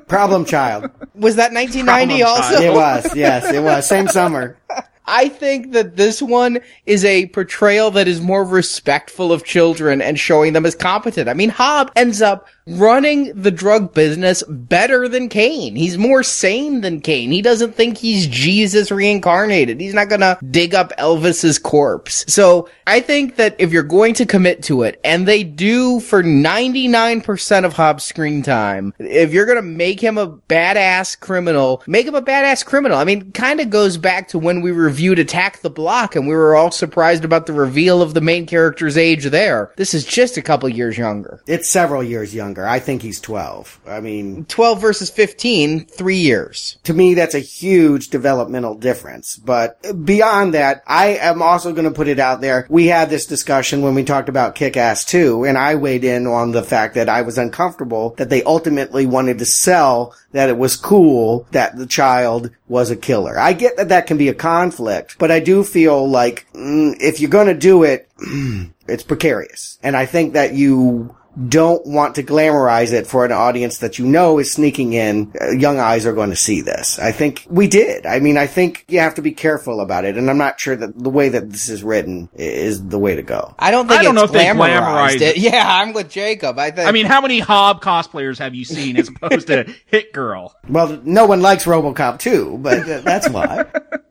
Problem Child. Was that 1990 also? It was, yes, it was. Same summer. I think that this one is a portrayal that is more respectful of children and showing them as competent. I mean, Hob ends up running the drug business better than Kane. He's more sane than Kane. He doesn't think he's Jesus reincarnated. He's not gonna dig up Elvis's corpse. So I think that if you're going to commit to it, and they do for 99% of Hob's screen time, if you're gonna make him a badass criminal, make him a badass criminal. I mean, kinda goes back to when we reviewed Attack the Block and we were all surprised about the reveal of the main character's age there. This is just a couple years younger. It's several years younger. I think he's 12. I mean, 12 versus 15, three years. To me, that's a huge developmental difference. But beyond that, I am also going to put it out there. We had this discussion when we talked about Kick Ass 2, and I weighed in on the fact that I was uncomfortable that they ultimately wanted to sell that it was cool that the child was a killer. I get that that can be a conflict, but I do feel like mm, if you're going to do it, it's precarious. And I think that you don't want to glamorize it for an audience that you know is sneaking in. Uh, young eyes are going to see this. I think we did. I mean, I think you have to be careful about it, and I'm not sure that the way that this is written is the way to go. I don't think I don't know if they glamorized glamorized it. it. Yeah, I'm with Jacob. I think. I mean, how many Hob cosplayers have you seen as opposed to Hit Girl? Well, no one likes RoboCop 2, but uh, that's why.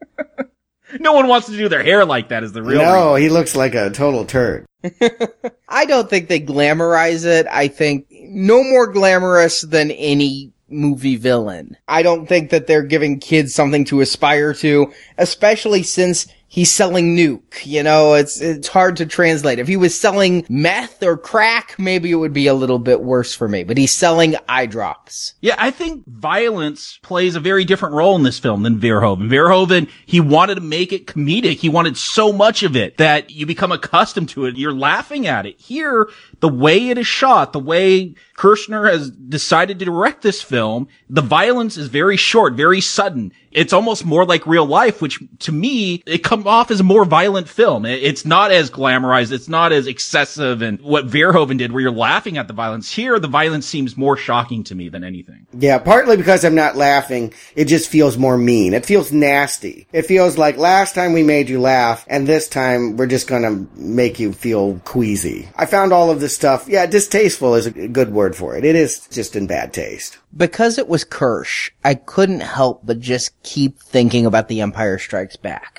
No one wants to do their hair like that. Is the real? no, he looks like a total turd. I don't think they glamorize it. I think no more glamorous than any movie villain. I don't think that they're giving kids something to aspire to, especially since he's selling nuke. You know, it's it's hard to translate. If he was selling meth or crack, maybe it would be a little bit worse for me. But he's selling eye drops. Yeah, I think violence plays a very different role in this film than Verhoeven. Verhoeven, he wanted to make it comedic. He wanted so much of it that you become accustomed to it. You're laughing at it. Here, the way it is shot, the way Kershner has decided to direct this film, the violence is very short, very sudden. It's almost more like real life, which to me, it comes come off as a more violent film. It's not as glamorized. It's not as excessive and what Verhoeven did where you're laughing at the violence. Here, the violence seems more shocking to me than anything. Yeah, partly because I'm not laughing. It just feels more mean. It feels nasty. It feels like last time we made you laugh and this time we're just gonna make you feel queasy. I found all of this stuff, yeah, distasteful is a good word for it. It is just in bad taste. Because it was Kirsch, I couldn't help but just keep thinking about The Empire Strikes Back.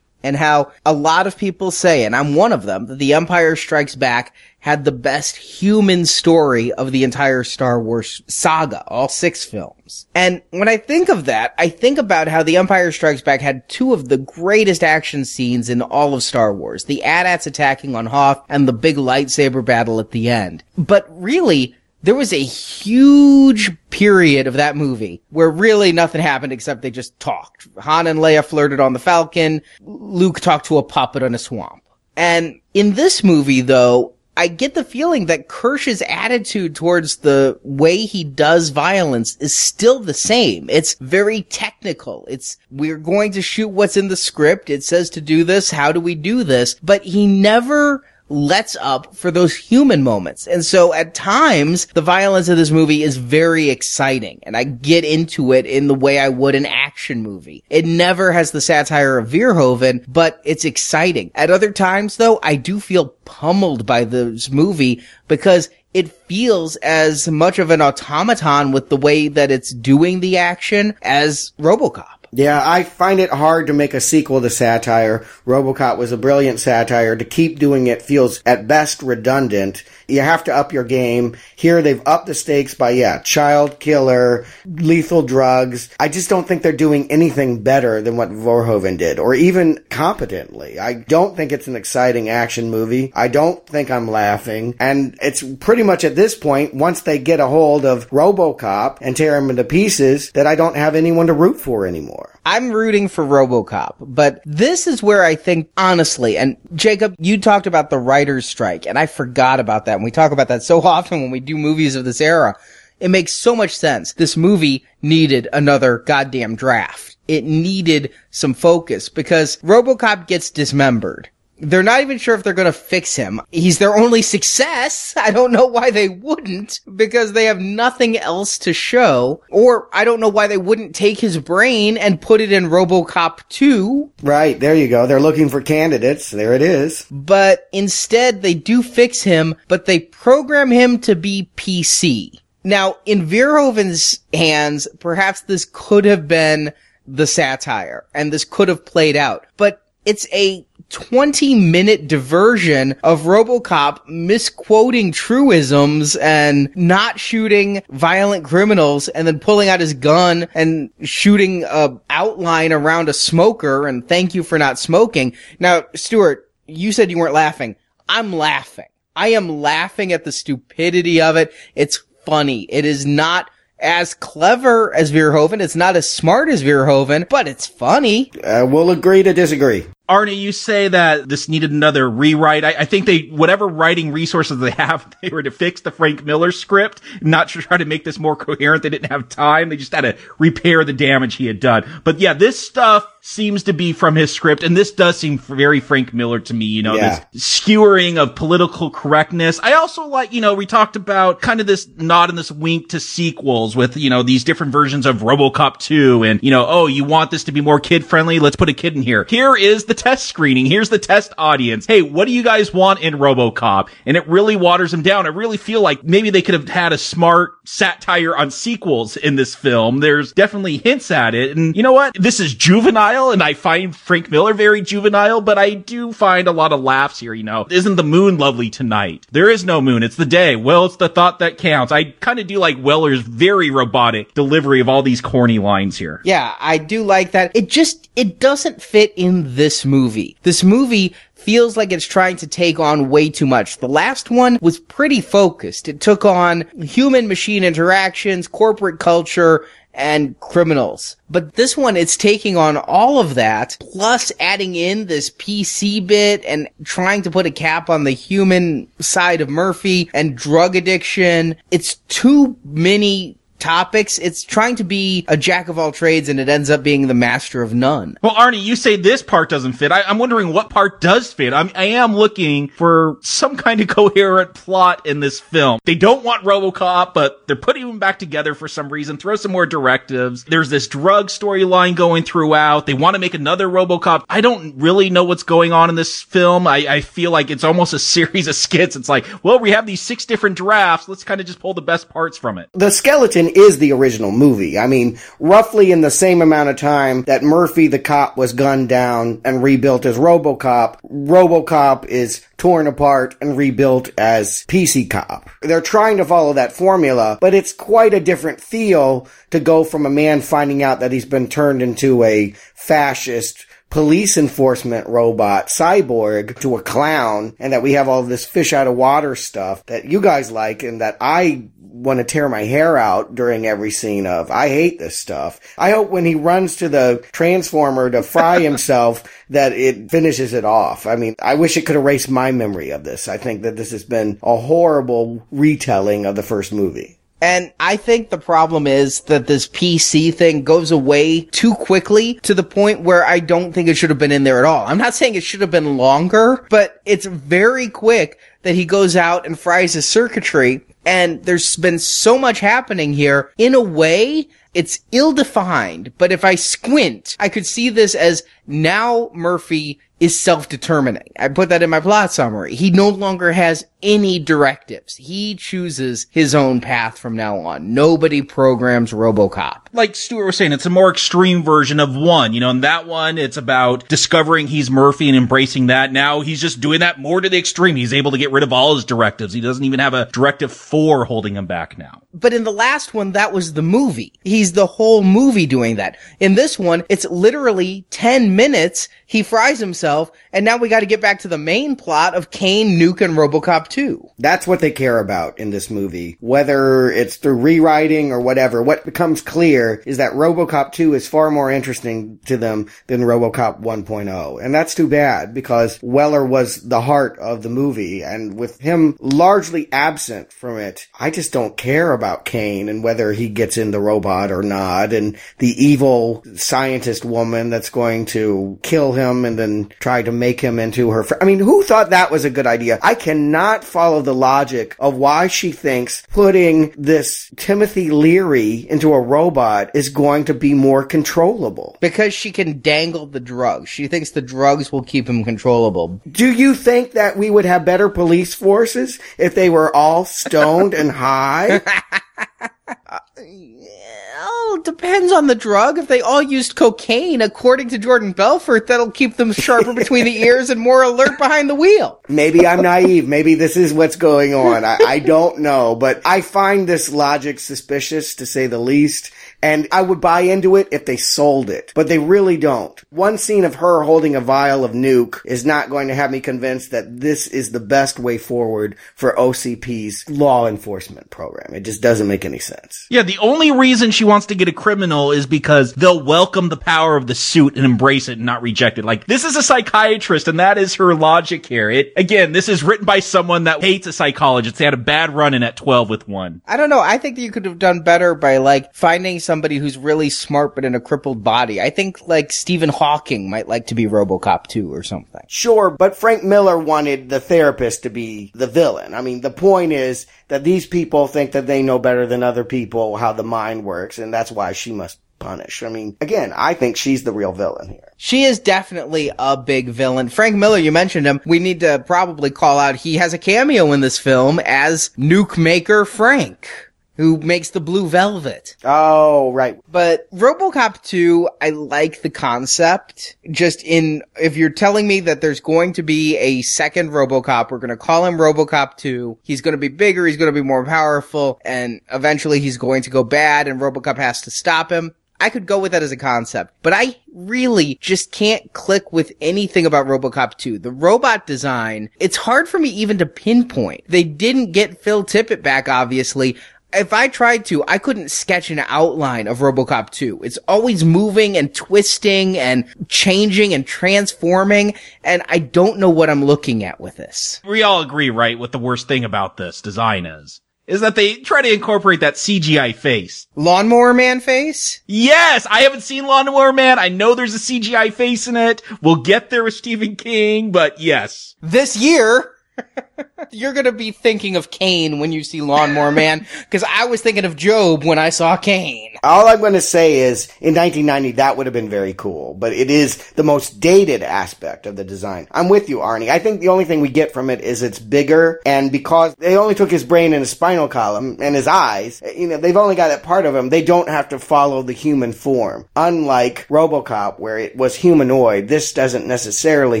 And how a lot of people say, and I'm one of them, that The Empire Strikes Back had the best human story of the entire Star Wars saga, all six films. And when I think of that, I think about how The Empire Strikes Back had two of the greatest action scenes in all of Star Wars. The AT-ATs attacking on Hoth and the big lightsaber battle at the end. But really, there was a huge period of that movie where really nothing happened except they just talked. Han and Leia flirted on the Falcon. Luke talked to a puppet in a swamp. And in this movie, though, I get the feeling that Kirsch's attitude towards the way he does violence is still the same. It's very technical. It's, we're going to shoot what's in the script. It says to do this. How do we do this? But he never lets up for those human moments. And so at times, the violence of this movie is very exciting and I get into it in the way I would an action movie. It never has the satire of Verhoeven, but it's exciting. At other times though, I do feel pummeled by this movie because it feels as much of an automaton with the way that it's doing the action as RoboCop. Yeah, I find it hard to make a sequel to satire. Robocop was a brilliant satire. To keep doing it feels at best redundant. You have to up your game. Here they've upped the stakes by, yeah, child killer, lethal drugs. I just don't think they're doing anything better than what Verhoeven did, or even competently. I don't think it's an exciting action movie. I don't think I'm laughing. And it's pretty much at this point, once they get a hold of Robocop and tear him into pieces, that I don't have anyone to root for anymore. I'm rooting for RoboCop, but this is where I think, honestly, and Jacob, you talked about the writer's strike, and I forgot about that. And we talk about that so often when we do movies of this era. It makes so much sense. This movie needed another goddamn draft. It needed some focus because RoboCop gets dismembered they're not even sure if they're going to fix him. He's their only success. I don't know why they wouldn't because they have nothing else to show. Or I don't know why they wouldn't take his brain and put it in RoboCop 2. Right. There you go. They're looking for candidates. There it is. But instead they do fix him, but they program him to be PC. Now, in Verhoeven's hands, perhaps this could have been the satire and this could have played out, but it's a 20 minute diversion of Robocop misquoting truisms and not shooting violent criminals and then pulling out his gun and shooting a outline around a smoker and thank you for not smoking. Now, Stuart, you said you weren't laughing. I'm laughing. I am laughing at the stupidity of it. It's funny. It is not as clever as Verhoeven. It's not as smart as Verhoeven, but it's funny. Uh, we'll agree to disagree. Arnie, you say that this needed another rewrite. I, I, think they, whatever writing resources they have, they were to fix the Frank Miller script, not to try to make this more coherent. They didn't have time. They just had to repair the damage he had done. But yeah, this stuff seems to be from his script, and this does seem very Frank Miller to me, you know, yeah. this skewering of political correctness. I also like, you know, we talked about kind of this nod and this wink to sequels with, you know, these different versions of RoboCop 2 and, you know, oh, you want this to be more kid friendly? Let's put a kid in here. Here is the test screening. Here's the test audience. Hey, what do you guys want in RoboCop? And it really waters them down. I really feel like maybe they could have had a smart satire on sequels in this film. There's definitely hints at it. And you know what? This is juvenile and I find Frank Miller very juvenile, but I do find a lot of laughs here, you know. Isn't the moon lovely tonight? There is no moon. It's the day. Well, it's the thought that counts. I kind of do like Weller's very robotic delivery of all these corny lines here. Yeah, I do like that. It just, it doesn't fit in this movie. This movie feels like it's trying to take on way too much. The last one was pretty focused. It took on human machine interactions, corporate culture, and criminals. But this one, it's taking on all of that, plus adding in this PC bit and trying to put a cap on the human side of Murphy and drug addiction. It's too many topics. It's trying to be a jack of all trades and it ends up being the master of none. Well, Arnie, you say this part doesn't fit. I, am wondering what part does fit. I'm, I am looking for some kind of coherent plot in this film. They don't want RoboCop, but they're putting him back together for some reason. Throw some more directives. There's this drug storyline going throughout. They want to make another RoboCop. I don't really know what's going on in this film. I, I feel like it's almost a series of skits. It's like, well, we have these six different drafts. Let's kind of just pull the best parts from it. The skeleton is the original movie. I mean, roughly in the same amount of time that Murphy the cop was gunned down and rebuilt as RoboCop, RoboCop is torn apart and rebuilt as PC Cop. They're trying to follow that formula, but it's quite a different feel to go from a man finding out that he's been turned into a fascist police enforcement robot cyborg to a clown and that we have all this fish out of water stuff that you guys like and that I want to tear my hair out during every scene of. I hate this stuff. I hope when he runs to the transformer to fry himself that it finishes it off. I mean, I wish it could erase my memory of this. I think that this has been a horrible retelling of the first movie. And I think the problem is that this PC thing goes away too quickly to the point where I don't think it should have been in there at all. I'm not saying it should have been longer, but it's very quick that he goes out and fries his circuitry. And there's been so much happening here in a way it's ill defined, but if I squint, I could see this as now Murphy is self-determining. I put that in my plot summary. He no longer has any directives. He chooses his own path from now on. Nobody programs RoboCop. Like Stuart was saying, it's a more extreme version of one. You know, in that one, it's about discovering he's Murphy and embracing that. Now he's just doing that more to the extreme. He's able to get rid of all his directives. He doesn't even have a directive four holding him back now. But in the last one, that was the movie. He's the whole movie doing that. In this one, it's literally 10 minutes. He fries himself and now we got to get back to the main plot of Kane, Nuke, and RoboCop 2. That's what they care about in this movie. Whether it's through rewriting or whatever, what becomes clear is that RoboCop 2 is far more interesting to them than RoboCop 1.0. And that's too bad because Weller was the heart of the movie and with him largely absent from it, I just don't care about Kane and whether he gets in the robot or not and the evil scientist woman that's going to kill him and then try to make him into her friend. I mean, who thought that was a good idea? I cannot follow the logic of why she thinks putting this Timothy Leary into a robot is going to be more controllable. Because she can dangle the drugs. She thinks the drugs will keep him controllable. Do you think that we would have better police forces if they were all stoned and high? well, depends on the drug. If they all used cocaine, according to Jordan Belfort, that'll keep them sharper between the ears and more alert behind the wheel. Maybe I'm naive. Maybe this is what's going on. I, I don't know, but I find this logic suspicious to say the least. And I would buy into it if they sold it, but they really don't. One scene of her holding a vial of nuke is not going to have me convinced that this is the best way forward for OCP's law enforcement program. It just doesn't make any sense. Yeah, the only reason she wants to get a criminal is because they'll welcome the power of the suit and embrace it and not reject it. Like, this is a psychiatrist and that is her logic here. It, again, this is written by someone that hates a psychologist. They had a bad run in at 12 with one. I don't know. I think that you could have done better by like finding some somebody who's really smart but in a crippled body. I think like Stephen Hawking might like to be RoboCop 2 or something. Sure, but Frank Miller wanted the therapist to be the villain. I mean, the point is that these people think that they know better than other people how the mind works, and that's why she must punish. I mean, again, I think she's the real villain here. She is definitely a big villain. Frank Miller, you mentioned him. We need to probably call out he has a cameo in this film as Nuke Maker Frank who makes the blue velvet. Oh, right. But RoboCop 2, I like the concept. Just in, if you're telling me that there's going to be a second RoboCop, we're going to call him RoboCop 2. He's going to be bigger, he's going to be more powerful, and eventually he's going to go bad and RoboCop has to stop him. I could go with that as a concept, but I really just can't click with anything about RoboCop 2. The robot design, it's hard for me even to pinpoint. They didn't get Phil Tippett back, obviously, if I tried to, I couldn't sketch an outline of RoboCop 2. It's always moving and twisting and changing and transforming, and I don't know what I'm looking at with this. We all agree, right, what the worst thing about this design is is that they try to incorporate that CGI face. Lawnmower Man face? Yes! I haven't seen Lawnmower Man. I know there's a CGI face in it. We'll get there with Stephen King, but yes. This year, you're gonna be thinking of Kane when you see Lawnmower Man, because I was thinking of Jobe when I saw Kane. All I'm going to say is, in 1990, that would have been very cool, but it is the most dated aspect of the design. I'm with you, Arnie. I think the only thing we get from it is it's bigger, and because they only took his brain and his spinal column and his eyes, you know, they've only got that part of him. They don't have to follow the human form. Unlike RoboCop, where it was humanoid, this doesn't necessarily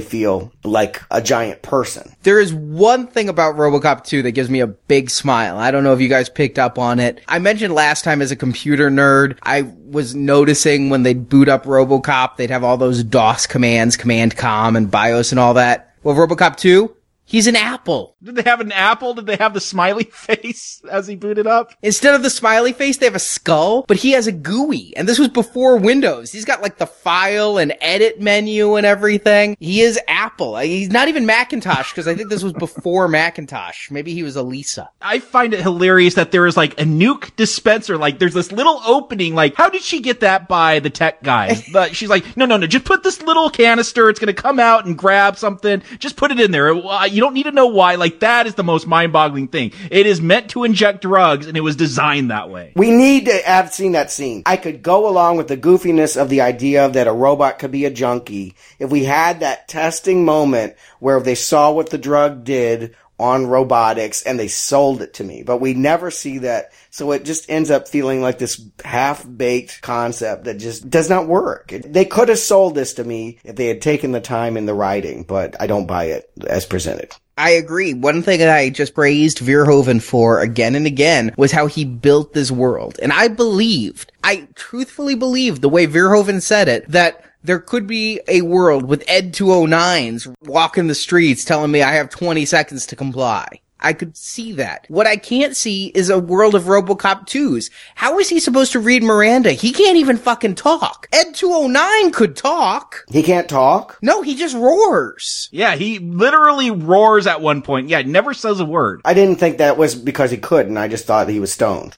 feel like a giant person. There is one thing about RoboCop 2 that gives me a big smile. I don't know if you guys picked up on it. I mentioned last time as a computer nerd, I was noticing when they'd boot up RoboCop, they'd have all those DOS commands, Command Com and BIOS and all that. Well, RoboCop 2, He's an apple. Did they have an apple? Did they have the smiley face as he booted up? Instead of the smiley face, they have a skull, but he has a GUI. And this was before Windows. He's got like the file and edit menu and everything. He is Apple. He's not even Macintosh because I think this was before Macintosh. Maybe he was a Lisa. I find it hilarious that there is like a nuke dispenser. Like there's this little opening. Like how did she get that by the tech guy? but she's like, no, no, no, just put this little canister. It's going to come out and grab something. Just put it in there. Uh, you don't need to know why. Like that is the most mind-boggling thing. It is meant to inject drugs, and it was designed that way. We need to have seen that scene. I could go along with the goofiness of the idea that a robot could be a junkie if we had that testing moment where they saw what the drug did on robotics and they sold it to me. But we never see that. So it just ends up feeling like this half baked concept that just does not work. They could have sold this to me if they had taken the time in the writing, but I don't buy it as presented. I agree. One thing that I just praised Verhoeven for again and again was how he built this world. And I believed, I truthfully believed the way Verhoeven said it, that there could be a world with Ed 209s walking the streets telling me I have 20 seconds to comply. I could see that. What I can't see is a world of RoboCop 2s. How is he supposed to read Miranda? He can't even fucking talk. Ed 209 could talk. He can't talk? No, he just roars. Yeah, he literally roars at one point. Yeah, never says a word. I didn't think that was because he couldn't. I just thought he was stoned.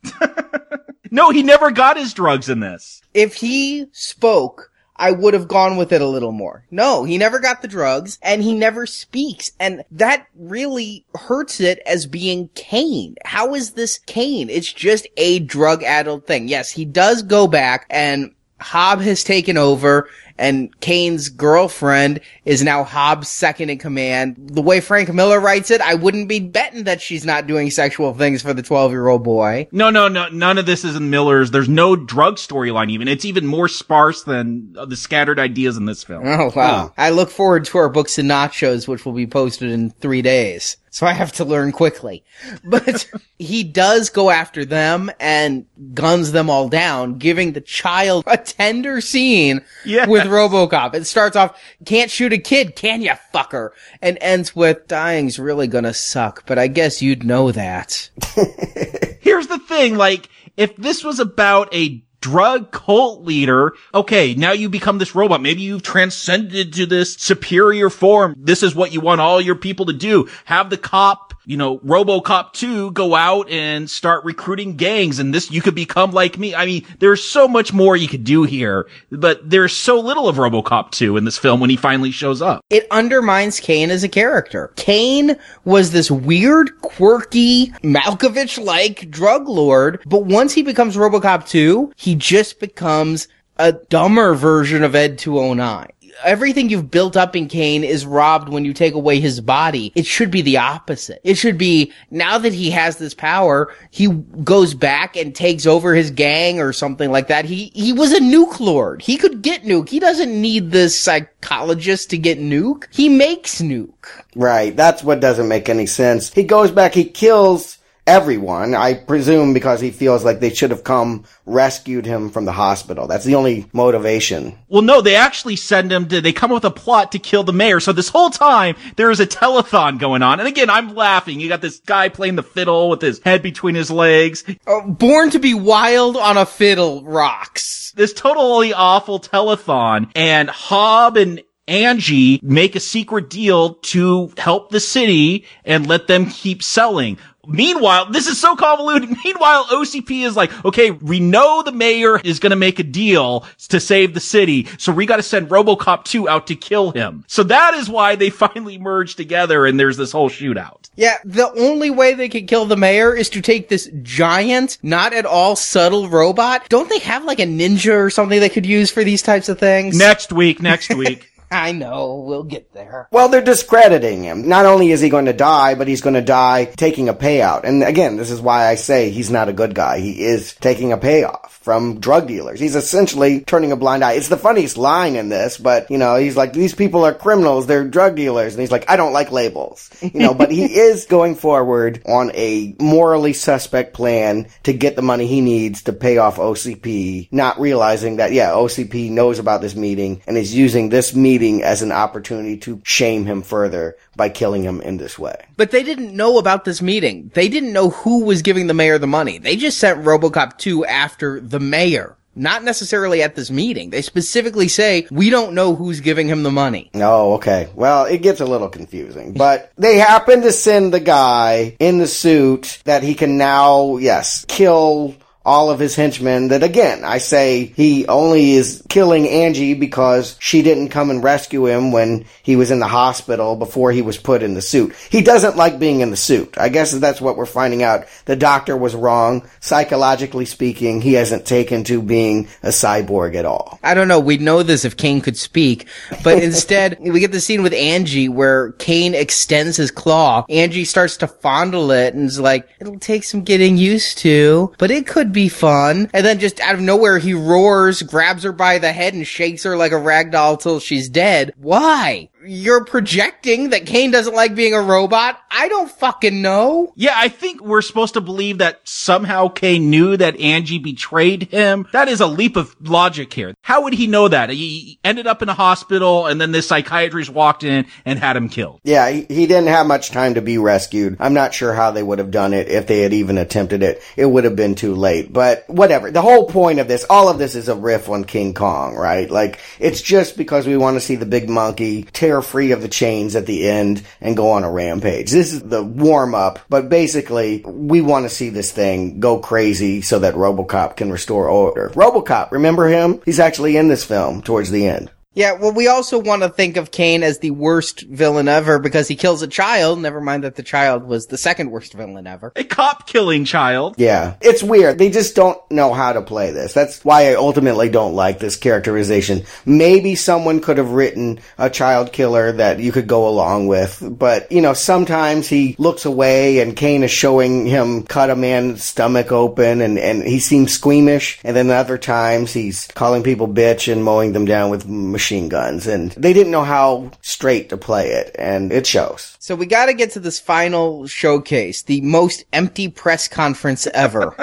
no, he never got his drugs in this. If he spoke, I would have gone with it a little more. No, he never got the drugs and he never speaks. And that really hurts it as being Kane. How is this Kane? It's just a drug addled thing. Yes, he does go back and Hob has taken over and Kane's girlfriend is now Hob's second in command. The way Frank Miller writes it, I wouldn't be betting that she's not doing sexual things for the 12 year old boy. No, no, no, none of this is in Miller's. There's no drug storyline even. It's even more sparse than the scattered ideas in this film. Oh, wow. Oh. I look forward to our books and nachos, which will be posted in three days so I have to learn quickly. But he does go after them and guns them all down, giving the child a tender scene yes. with RoboCop. It starts off, can't shoot a kid, can you, fucker? And ends with, dying's really gonna suck, but I guess you'd know that. Here's the thing, like, if this was about a drug cult leader. Okay, now you become this robot. Maybe you've transcended to this superior form. This is what you want all your people to do. Have the cop you know, RoboCop 2 go out and start recruiting gangs and this, you could become like me. I mean, there's so much more you could do here, but there's so little of RoboCop 2 in this film when he finally shows up. It undermines Kane as a character. Kane was this weird, quirky, Malkovich-like drug lord, but once he becomes RoboCop 2, he just becomes a dumber version of Ed 209 everything you've built up in Kane is robbed when you take away his body. It should be the opposite. It should be now that he has this power, he goes back and takes over his gang or something like that. He he was a nuke lord. He could get nuke. He doesn't need this psychologist to get nuke. He makes nuke. Right. That's what doesn't make any sense. He goes back, he kills everyone. I presume because he feels like they should have come rescued him from the hospital. That's the only motivation. Well, no, they actually send him to, they come up with a plot to kill the mayor. So this whole time, there is a telethon going on. And again, I'm laughing. You got this guy playing the fiddle with his head between his legs. Uh, born to be wild on a fiddle rocks. This totally awful telethon and Hob and Angie make a secret deal to help the city and let them keep selling. Meanwhile, this is so convoluted. Meanwhile, OCP is like, okay, we know the mayor is going to make a deal to save the city, so we got to send RoboCop 2 out to kill him. So that is why they finally merge together and there's this whole shootout. Yeah, the only way they could kill the mayor is to take this giant, not at all subtle robot. Don't they have like a ninja or something they could use for these types of things? Next week, next week. I know, we'll get there. Well, they're discrediting him. Not only is he going to die, but he's going to die taking a payout. And again, this is why I say he's not a good guy. He is taking a payoff from drug dealers. He's essentially turning a blind eye. It's the funniest line in this, but you know, he's like, these people are criminals, they're drug dealers. And he's like, I don't like labels. You know, but he is going forward on a morally suspect plan to get the money he needs to pay off OCP, not realizing that, yeah, OCP knows about this meeting and is using this meeting as an opportunity to shame him further by killing him in this way. But they didn't know about this meeting. They didn't know who was giving the mayor the money. They just sent RoboCop 2 after the mayor. Not necessarily at this meeting. They specifically say, we don't know who's giving him the money. Oh, okay. Well, it gets a little confusing. But they happen to send the guy in the suit that he can now, yes, kill all of his henchmen that again, I say he only is killing Angie because she didn't come and rescue him when he was in the hospital before he was put in the suit. He doesn't like being in the suit. I guess that's what we're finding out. The doctor was wrong. Psychologically speaking, he hasn't taken to being a cyborg at all. I don't know. We'd know this if Kane could speak, but instead we get the scene with Angie where Kane extends his claw. Angie starts to fondle it and is like, it'll take some getting used to, but it could be fun. And then just out of nowhere, he roars, grabs her by the head and shakes her like a rag doll till she's dead. Why? You're projecting that Kane doesn't like being a robot? I don't fucking know. Yeah, I think we're supposed to believe that somehow Kane knew that Angie betrayed him. That is a leap of logic here. How would he know that? He ended up in a hospital and then this psychiatrist walked in and had him killed. Yeah, he, he didn't have much time to be rescued. I'm not sure how they would have done it if they had even attempted it. It would have been too late. But whatever. The whole point of this, all of this is a riff on King Kong, right? Like, it's just because we want to see the big monkey tear free of the chains at the end and go on a rampage. This is the warm up, but basically we want to see this thing go crazy so that RoboCop can restore order. RoboCop, remember him? He's actually in this film towards the end. Yeah, well, we also want to think of Kane as the worst villain ever because he kills a child. Never mind that the child was the second worst villain ever. A cop killing child. Yeah. It's weird. They just don't know how to play this. That's why I ultimately don't like this characterization. Maybe someone could have written a child killer that you could go along with, but, you know, sometimes he looks away and Kane is showing him cut a man's stomach open and, and he seems squeamish, and then other times he's calling people bitch and mowing them down with machine machine guns and they didn't know how straight to play it and it shows. So we got to get to this final showcase, the most empty press conference ever.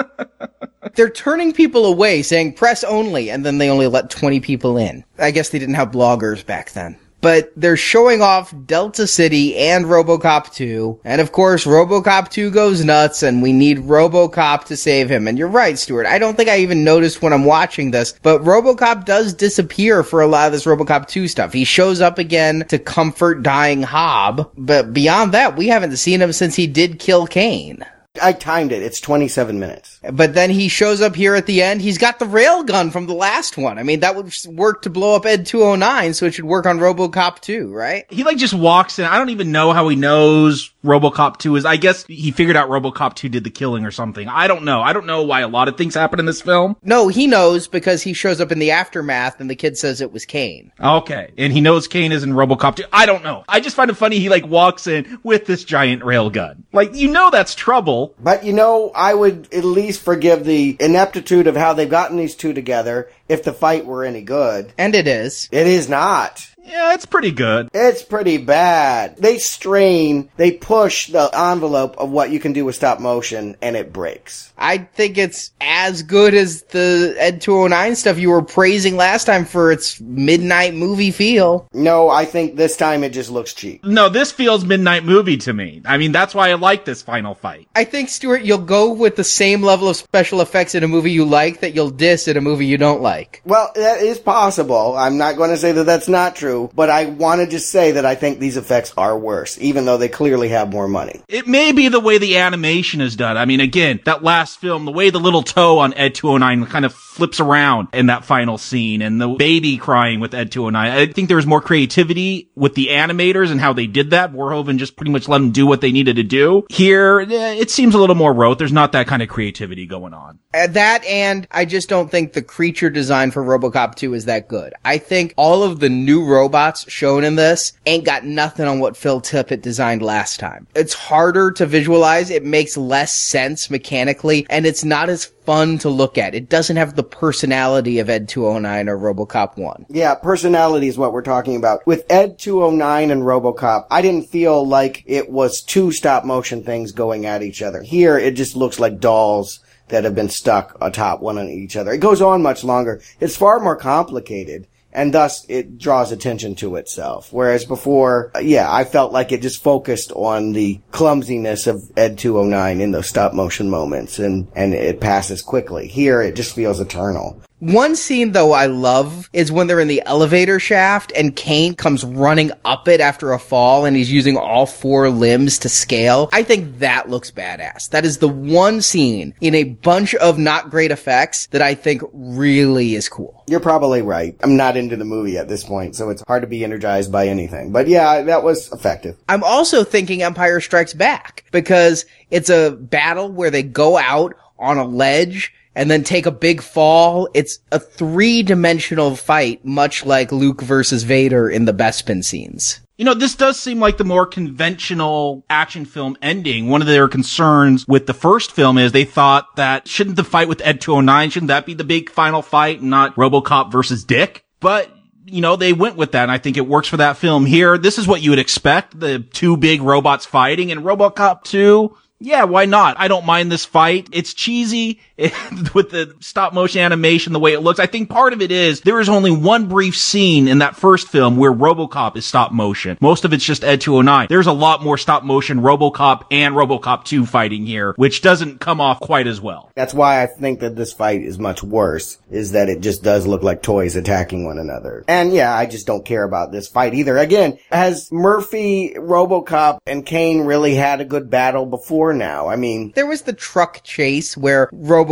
They're turning people away saying press only and then they only let 20 people in. I guess they didn't have bloggers back then but they're showing off Delta City and RoboCop 2. And of course, RoboCop 2 goes nuts and we need RoboCop to save him. And you're right, Stuart. I don't think I even noticed when I'm watching this, but RoboCop does disappear for a lot of this RoboCop 2 stuff. He shows up again to comfort dying Hob, but beyond that, we haven't seen him since he did kill Kane. I timed it. It's 27 minutes. But then he shows up here at the end. He's got the rail gun from the last one. I mean, that would work to blow up Ed 209, so it should work on RoboCop 2, right? He like just walks in. I don't even know how he knows RoboCop 2 is. I guess he figured out RoboCop 2 did the killing or something. I don't know. I don't know why a lot of things happen in this film. No, he knows because he shows up in the aftermath and the kid says it was Kane. Okay. And he knows Kane is in RoboCop 2. I don't know. I just find it funny he like walks in with this giant rail gun. Like, you know that's trouble. But you know, I would at least forgive the ineptitude of how they've gotten these two together if the fight were any good. And it is. It is not. Yeah, it's pretty good. It's pretty bad. They strain, they push the envelope of what you can do with stop motion, and it breaks. I think it's as good as the Ed 209 stuff you were praising last time for its midnight movie feel. No, I think this time it just looks cheap. No, this feels midnight movie to me. I mean, that's why I like this final fight. I think, Stuart, you'll go with the same level of special effects in a movie you like that you'll diss in a movie you don't like. Well, that is possible. I'm not going to say that that's not true true, but I wanted to just say that I think these effects are worse, even though they clearly have more money. It may be the way the animation is done. I mean, again, that last film, the way the little toe on Ed 209 kind of flips around in that final scene and the baby crying with Ed 209. I think there was more creativity with the animators and how they did that. Verhoeven just pretty much let them do what they needed to do. Here, eh, it seems a little more rote. There's not that kind of creativity going on. Uh, that and I just don't think the creature design for RoboCop 2 is that good. I think all of the new robots shown in this ain't got nothing on what Phil Tippett designed last time. It's harder to visualize. It makes less sense mechanically and it's not as fun to look at. It doesn't have the personality of Ed 209 or RoboCop 1. Yeah, personality is what we're talking about. With Ed 209 and RoboCop, I didn't feel like it was two stop motion things going at each other. Here, it just looks like dolls that have been stuck atop one on each other. It goes on much longer. It's far more complicated and thus it draws attention to itself. Whereas before, yeah, I felt like it just focused on the clumsiness of Ed 209 in those stop motion moments and, and it passes quickly. Here, it just feels eternal. One scene though I love is when they're in the elevator shaft and Kane comes running up it after a fall and he's using all four limbs to scale. I think that looks badass. That is the one scene in a bunch of not great effects that I think really is cool. You're probably right. I'm not into the movie at this point, so it's hard to be energized by anything. But yeah, that was effective. I'm also thinking Empire Strikes Back because it's a battle where they go out on a ledge and then take a big fall. It's a three dimensional fight, much like Luke versus Vader in the Bespin scenes. You know, this does seem like the more conventional action film ending. One of their concerns with the first film is they thought that shouldn't the fight with Ed 209, shouldn't that be the big final fight and not Robocop versus Dick? But you know, they went with that and I think it works for that film here. This is what you would expect. The two big robots fighting and Robocop 2 yeah, why not? I don't mind this fight. It's cheesy with the stop motion animation, the way it looks. I think part of it is there is only one brief scene in that first film where RoboCop is stop motion. Most of it's just Ed 209. There's a lot more stop motion RoboCop and RoboCop 2 fighting here, which doesn't come off quite as well. That's why I think that this fight is much worse, is that it just does look like toys attacking one another. And yeah, I just don't care about this fight either. Again, has Murphy, RoboCop, and Kane really had a good battle before now? I mean, there was the truck chase where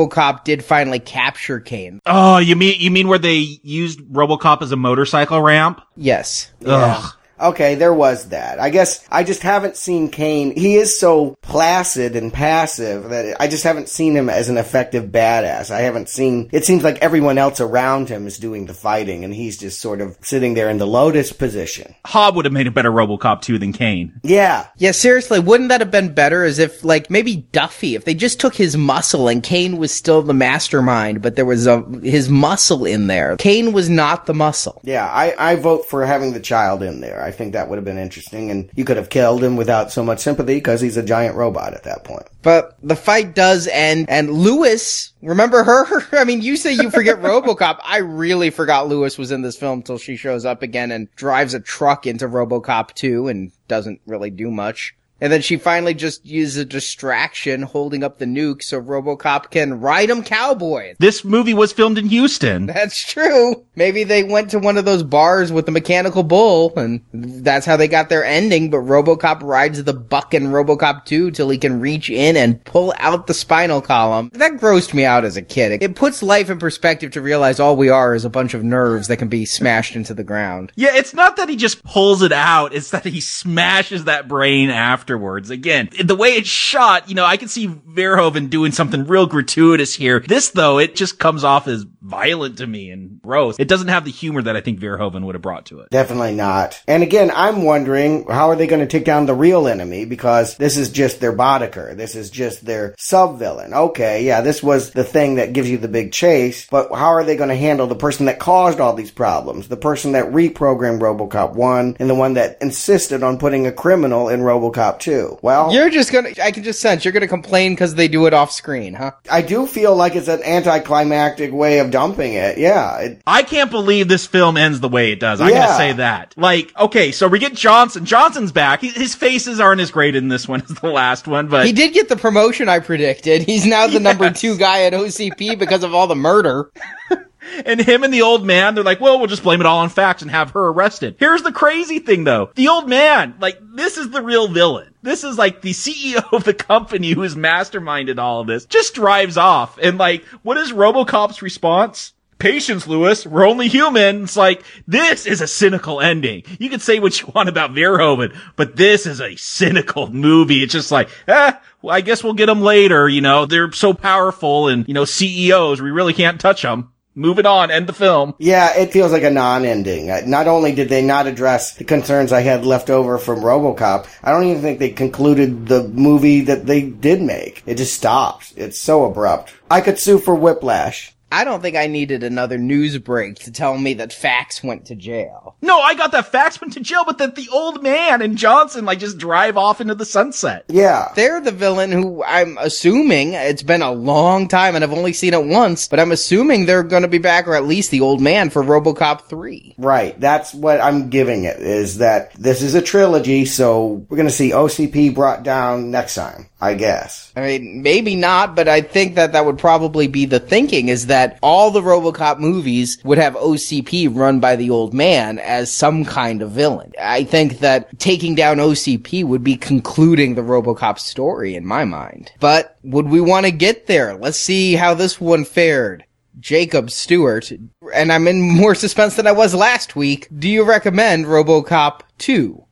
RoboCop did finally capture Kane. Oh, you mean you mean where they used RoboCop as a motorcycle ramp? Yes. Ugh. Okay, there was that. I guess I just haven't seen Kane. He is so placid and passive that I just haven't seen him as an effective badass. I haven't seen, it seems like everyone else around him is doing the fighting and he's just sort of sitting there in the lotus position. Hob would have made a better Robocop 2 than Kane. Yeah. Yeah, seriously, wouldn't that have been better as if, like, maybe Duffy, if they just took his muscle and Kane was still the mastermind, but there was a, his muscle in there. Kane was not the muscle. Yeah, I, I vote for having the child in there. I think that would have been interesting, and you could have killed him without so much sympathy because he's a giant robot at that point. But the fight does end, and Lewis, remember her? I mean, you say you forget Robocop. I really forgot Lewis was in this film until she shows up again and drives a truck into Robocop 2 and doesn't really do much. And then she finally just uses a distraction holding up the nuke so Robocop can ride him cowboy. This movie was filmed in Houston. That's true. Maybe they went to one of those bars with the mechanical bull and that's how they got their ending, but Robocop rides the buck in Robocop 2 till he can reach in and pull out the spinal column. That grossed me out as a kid. It puts life in perspective to realize all we are is a bunch of nerves that can be smashed into the ground. Yeah, it's not that he just pulls it out, it's that he smashes that brain afterwards. Again, the way it's shot, you know, I can see Verhoeven doing something real gratuitous here. This though, it just comes off as violent to me and gross. It doesn't have the humor that I think Verhoeven would have brought to it. Definitely not. And again, I'm wondering how are they going to take down the real enemy because this is just their Boddicker. This is just their sub villain. Okay, yeah, this was the thing that gives you the big chase, but how are they going to handle the person that caused all these problems? The person that reprogrammed Robocop 1 and the one that insisted on putting a criminal in Robocop 2. Well, you're just going to, I can just sense you're going to complain because they do it off screen, huh? I do feel like it's an anticlimactic way of dumping it. Yeah. It, I can't believe this film ends the way it does. I'm Yeah. gonna say that. Like, okay, so we get Johnson. Johnson's back. He- His faces aren't as great in this one as the last one, but He did get the promotion I predicted. He's now the number two guy at OCP because of all the murder. And him and the old man, they're like, well, we'll just blame it all on Faxx and have her arrested. Here's the crazy thing though. The old man, like, this is the real villain. This is like the CEO of the company who has masterminded all of this, just drives off. And like, what is Robocop's response? Patience, Lewis. We're only human. It's like, this is a cynical ending. You can say what you want about Verhoeven, but this is a cynical movie. It's just like, eh, well, I guess we'll get them later. You know, they're so powerful and, you know, CEOs, we really can't touch them. Move it on, end the film. Yeah, it feels like a non-ending. Uh, Not only did they not address the concerns I had left over from RoboCop, I don't even think they concluded the movie that they did make. It just stopped. It's so abrupt. I could sue for whiplash. I don't think I needed another news break to tell me that Faxx went to jail. No, I got that Faxx went to jail, but that the old man and Johnson like just drive off into the sunset. Yeah. They're the villain who I'm assuming it's been a long time and I've only seen it once, but I'm assuming they're going to be back or at least the old man for RoboCop 3. Right. That's what I'm giving it is that this is a trilogy, so we're going to see OCP brought down next time, I guess. I mean, maybe not, but I think that that would probably be the thinking is that all the RoboCop movies would have OCP run by the old man as some kind of villain. I think that taking down OCP would be concluding the RoboCop story in my mind. But would we want to get there? Let's see how this one fared. Jacob Stewart, and I'm in more suspense than I was last week. Do you recommend RoboCop 2?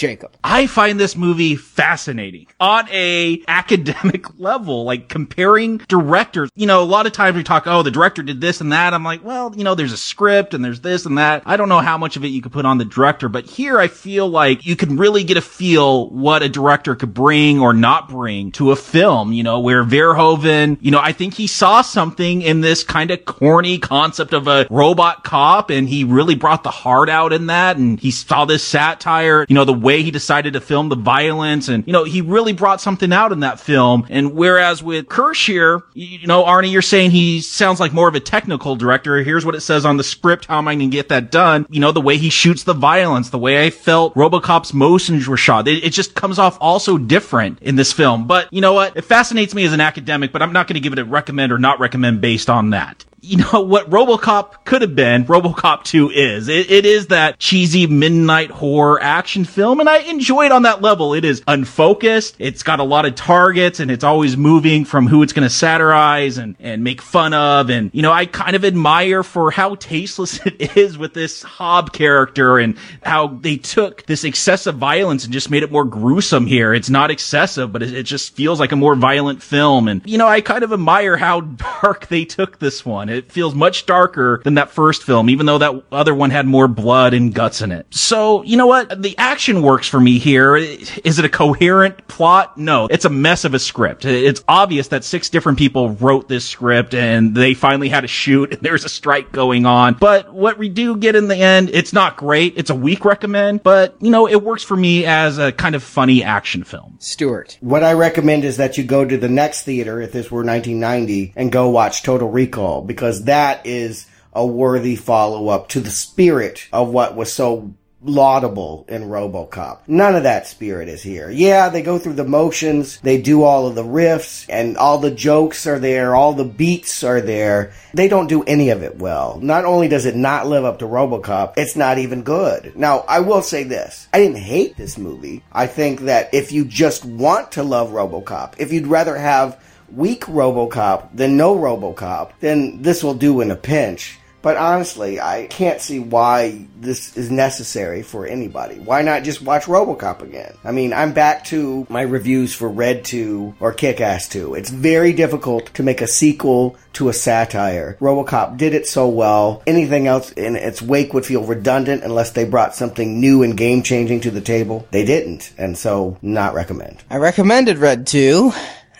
Jacob. I find this movie fascinating on a academic level, like comparing directors. You know, a lot of times we talk, oh, the director did this and that. I'm like, well, you know, there's a script and there's this and that. I don't know how much of it you could put on the director, but here I feel like you can really get a feel what a director could bring or not bring to a film, you know, where Verhoeven, you know, I think he saw something in this kind of corny concept of a robot cop and he really brought the heart out in that and he saw this satire, you know, the way he decided to film the violence and, you know, he really brought something out in that film. And whereas with Kershner, you know, Arnie, you're saying he sounds like more of a technical director. Here's what it says on the script. How am I going to get that done? You know, the way he shoots the violence, the way I felt Robocop's motions were shot. It, it just comes off all so different in this film. But you know what? It fascinates me as an academic, but I'm not going to give it a recommend or not recommend based on that you know what RoboCop could have been, RoboCop 2 is. It, it is that cheesy midnight horror action film, and I enjoy it on that level. It is unfocused. It's got a lot of targets, and it's always moving from who it's going to satirize and and make fun of. And you know, I kind of admire for how tasteless it is with this Hob character and how they took this excessive violence and just made it more gruesome. Here, it's not excessive, but it, it just feels like a more violent film. And you know, I kind of admire how dark they took this one. It feels much darker than that first film, even though that other one had more blood and guts in it. So, you know what? The action works for me here. Is it a coherent plot? No. It's a mess of a script. It's obvious that six different people wrote this script and they finally had to shoot and there's a strike going on. But what we do get in the end, it's not great. It's a weak recommend, but you know, it works for me as a kind of funny action film. Stewart. What I recommend is that you go to the next theater, if this were 1990, and go watch Total Recall, because that is a worthy follow up to the spirit of what was so laudable in RoboCop. None of that spirit is here. Yeah, they go through the motions, they do all of the riffs, and all the jokes are there, all the beats are there. They don't do any of it well. Not only does it not live up to RoboCop, it's not even good. Now, I will say this. I didn't hate this movie. I think that if you just want to love RoboCop, if you'd rather have weak RoboCop than no RoboCop, then this will do in a pinch. But honestly, I can't see why this is necessary for anybody. Why not just watch RoboCop again? I mean, I'm back to my reviews for Red 2 or Kick-Ass 2. It's very difficult to make a sequel to a satire. RoboCop did it so well. Anything else in its wake would feel redundant unless they brought something new and game-changing to the table. They didn't, and so not recommend. I recommended Red 2.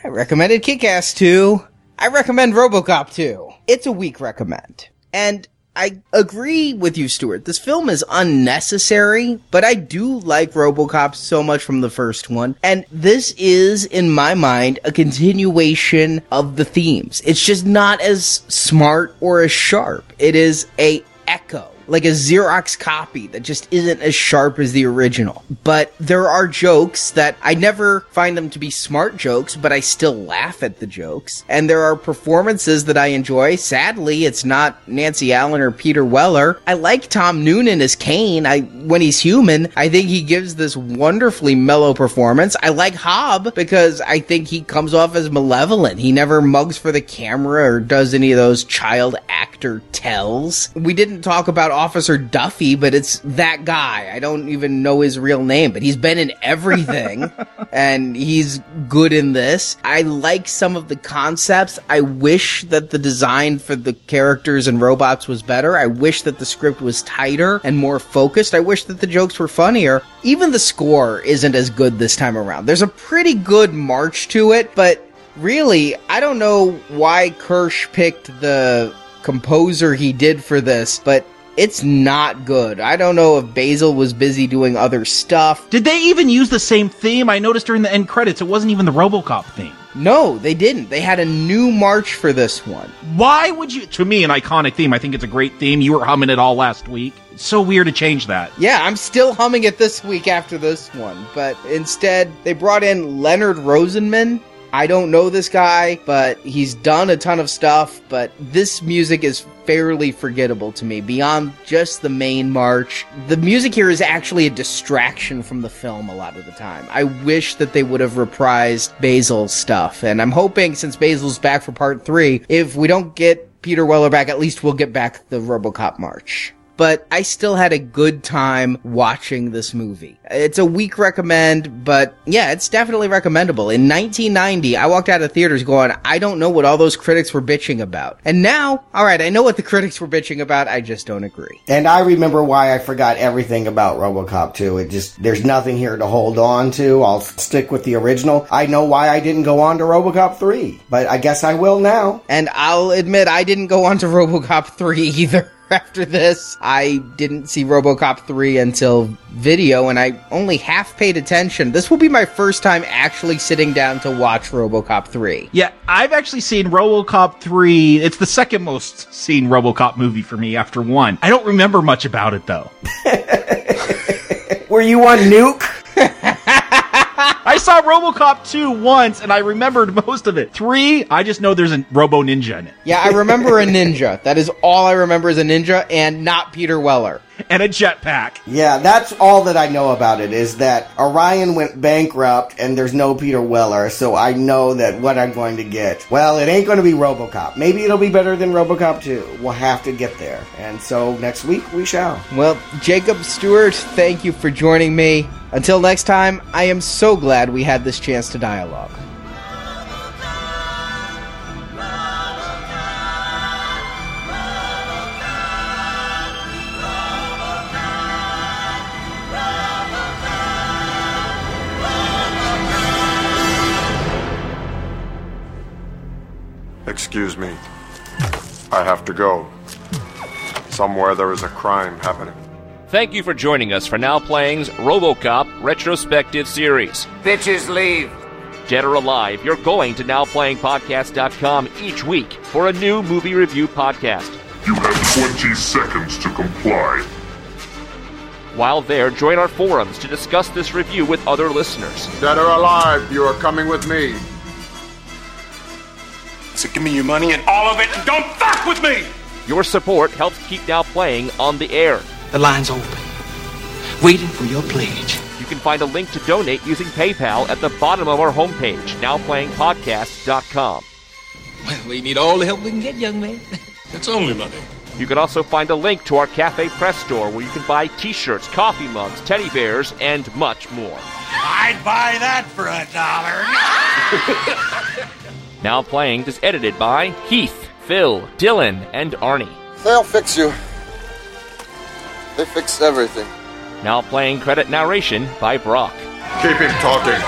I recommended Kick-Ass 2. I recommend RoboCop 2. It's a weak recommend. And I agree with you, Stuart. This film is unnecessary, but I do like RoboCop so much from the first one. And this is, in my mind, a continuation of the themes. It's just not as smart or as sharp. It is a echo like a Xerox copy that just isn't as sharp as the original. But there are jokes that I never find them to be smart jokes, but I still laugh at the jokes. And there are performances that I enjoy. Sadly, it's not Nancy Allen or Peter Weller. I like Tom Noonan as Kane. I when he's human, I think he gives this wonderfully mellow performance. I like Hob because I think he comes off as malevolent. He never mugs for the camera or does any of those child actor tells. We didn't talk about Officer Duffy, but it's that guy. I don't even know his real name, but he's been in everything and he's good in this. I like some of the concepts. I wish that the design for the characters and robots was better. I wish that the script was tighter and more focused. I wish that the jokes were funnier. Even the score isn't as good this time around. There's a pretty good march to it, but really, I don't know why Kirsch picked the composer he did for this, but it's not good. I don't know if Basil was busy doing other stuff. Did they even use the same theme? I noticed during the end credits, it wasn't even the Robocop theme. No, they didn't. They had a new march for this one. Why would you? To me, an iconic theme. I think it's a great theme. You were humming it all last week. It's so weird to change that. Yeah, I'm still humming it this week after this one, but instead they brought in Leonard Rosenman, I don't know this guy, but he's done a ton of stuff, but this music is fairly forgettable to me beyond just the main march. The music here is actually a distraction from the film a lot of the time. I wish that they would have reprised Basil's stuff, and I'm hoping since Basil's back for part three, if we don't get Peter Weller back, at least we'll get back the Robocop march but I still had a good time watching this movie. It's a weak recommend, but yeah, it's definitely recommendable. In 1990, I walked out of theaters going, I don't know what all those critics were bitching about. And now, alright, I know what the critics were bitching about, I just don't agree. And I remember why I forgot everything about Robocop 2. It just, there's nothing here to hold on to. I'll stick with the original. I know why I didn't go on to Robocop 3, but I guess I will now. And I'll admit I didn't go on to Robocop 3 either. after this. I didn't see RoboCop 3 until video and I only half paid attention. This will be my first time actually sitting down to watch RoboCop 3. Yeah, I've actually seen RoboCop 3. It's the second most seen RoboCop movie for me after 1. I don't remember much about it though. Were you on Nuke? I saw RoboCop 2 once and I remembered most of it. 3, I just know there's a Robo Ninja in it. Yeah, I remember a ninja. That is all I remember is a ninja and not Peter Weller. And a jetpack. Yeah, that's all that I know about it is that Orion went bankrupt and there's no Peter Weller, so I know that what I'm going to get. Well, it ain't going to be RoboCop. Maybe it'll be better than RoboCop 2. We'll have to get there. And so next week we shall. Well, Jacob Stewart, thank you for joining me. Until next time, I am so glad we had this chance to dialogue. I have to go. Somewhere there is a crime happening. Thank you for joining us for Now Playing's RoboCop Retrospective Series. Bitches leave. Dead or alive, you're going to NowPlayingPodcast.com each week for a new movie review podcast. You have 20 seconds to comply. While there, join our forums to discuss this review with other listeners. Dead or alive, you are coming with me. So give me your money and all of it, and don't fuck with me! Your support helps keep Now Playing on the air. The line's open, waiting for your pledge. You can find a link to donate using PayPal at the bottom of our homepage, nowplayingpodcast.com. Well, we need all the help we can get, young man. It's only money. You can also find a link to our Cafe Press store where you can buy t shirts, coffee mugs, teddy bears, and much more. I'd buy that for a dollar. now Playing is edited by Heath, Phil, Dylan, and Arnie. They'll fix you. They fix everything. Now Playing credit narration by Brock. Keep him talking.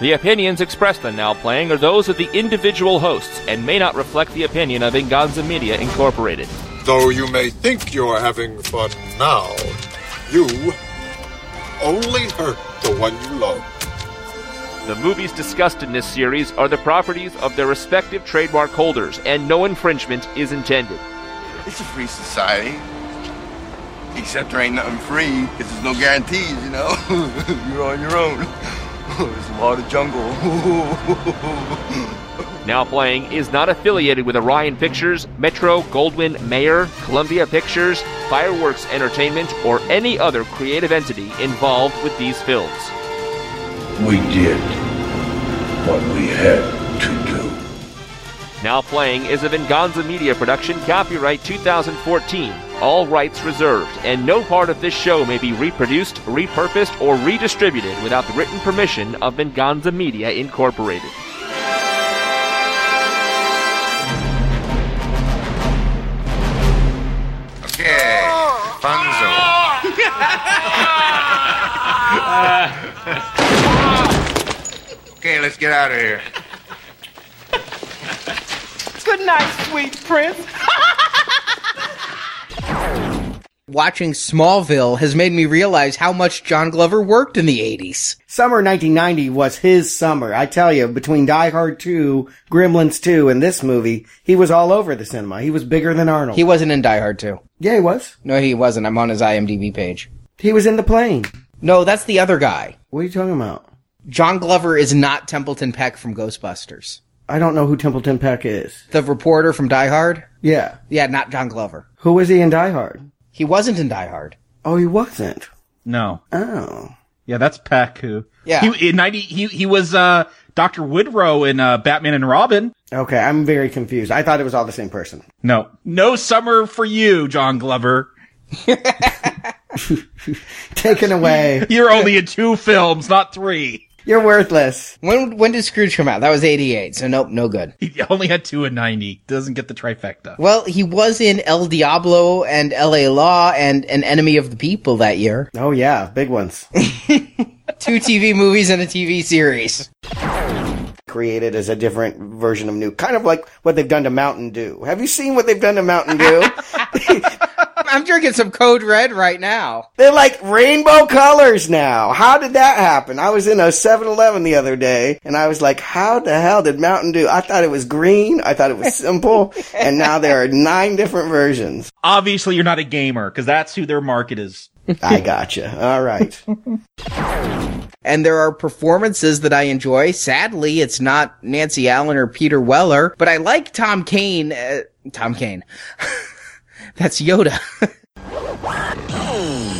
The opinions expressed on Now Playing are those of the individual hosts and may not reflect the opinion of Venganza Media Incorporated. Though you may think you are having fun now, you only hurt the one you love. The movies discussed in this series are the properties of their respective trademark holders, and no infringement is intended. It's a free society. Except there ain't nothing free, because there's no guarantees, you know? You're on your own. There's a lot of jungle. Now playing is not affiliated with Orion Pictures, Metro, Goldwyn, Mayer, Columbia Pictures, Fireworks Entertainment, or any other creative entity involved with these films. We did what we had to do. Now playing is a Venganza Media production, copyright 2014. All rights reserved, and no part of this show may be reproduced, repurposed, or redistributed without the written permission of Venganza Media Incorporated. Okay, fun zone. okay, let's get out of here. Good night, sweet prince. Watching Smallville has made me realize how much John Glover worked in the 80s. Summer 1990 was his summer. I tell you, between Die Hard 2, Gremlins 2, and this movie, he was all over the cinema. He was bigger than Arnold. He wasn't in Die Hard 2. Yeah, he was. No, he wasn't. I'm on his IMDb page. He was in the plane. No, that's the other guy. What are you talking about? John Glover is not Templeton Peck from Ghostbusters. I don't know who Templeton Peck is. The reporter from Die Hard? Yeah. Yeah, not John Glover. Who was he in Die Hard? He wasn't in Die Hard. Oh, he wasn't. No. Oh. Yeah, that's Peck who. Yeah. He, in 90, he, he was, uh, Dr. Woodrue in, uh, Batman and Robin. Okay, I'm very confused. I thought it was all the same person. No. No summer for you, John Glover. Taken away. You're only in two films, not three. You're worthless. When when did Scrooge come out? That was 88, so nope, no good. He only had two in 90. Doesn't get the trifecta. Well, he was in El Diablo and LA Law and An Enemy of the People that year. Oh yeah, big ones. Two TV movies and a TV series. Created as a different version of New, kind of like what they've done to Mountain Dew. Have you seen what they've done to Mountain Dew? I'm drinking some Code Red right now. They're like rainbow colors now. How did that happen? I was in a 7-Eleven the other day and I was like, how the hell did Mountain Dew? I thought it was green. I thought it was simple. and now there are nine different versions. Obviously, you're not a gamer, because that's who their market is. I gotcha. All right. And there are performances that I enjoy. Sadly, it's not Nancy Allen or Peter Weller, but I like Tom Kane. Uh, Tom Kane. That's Yoda.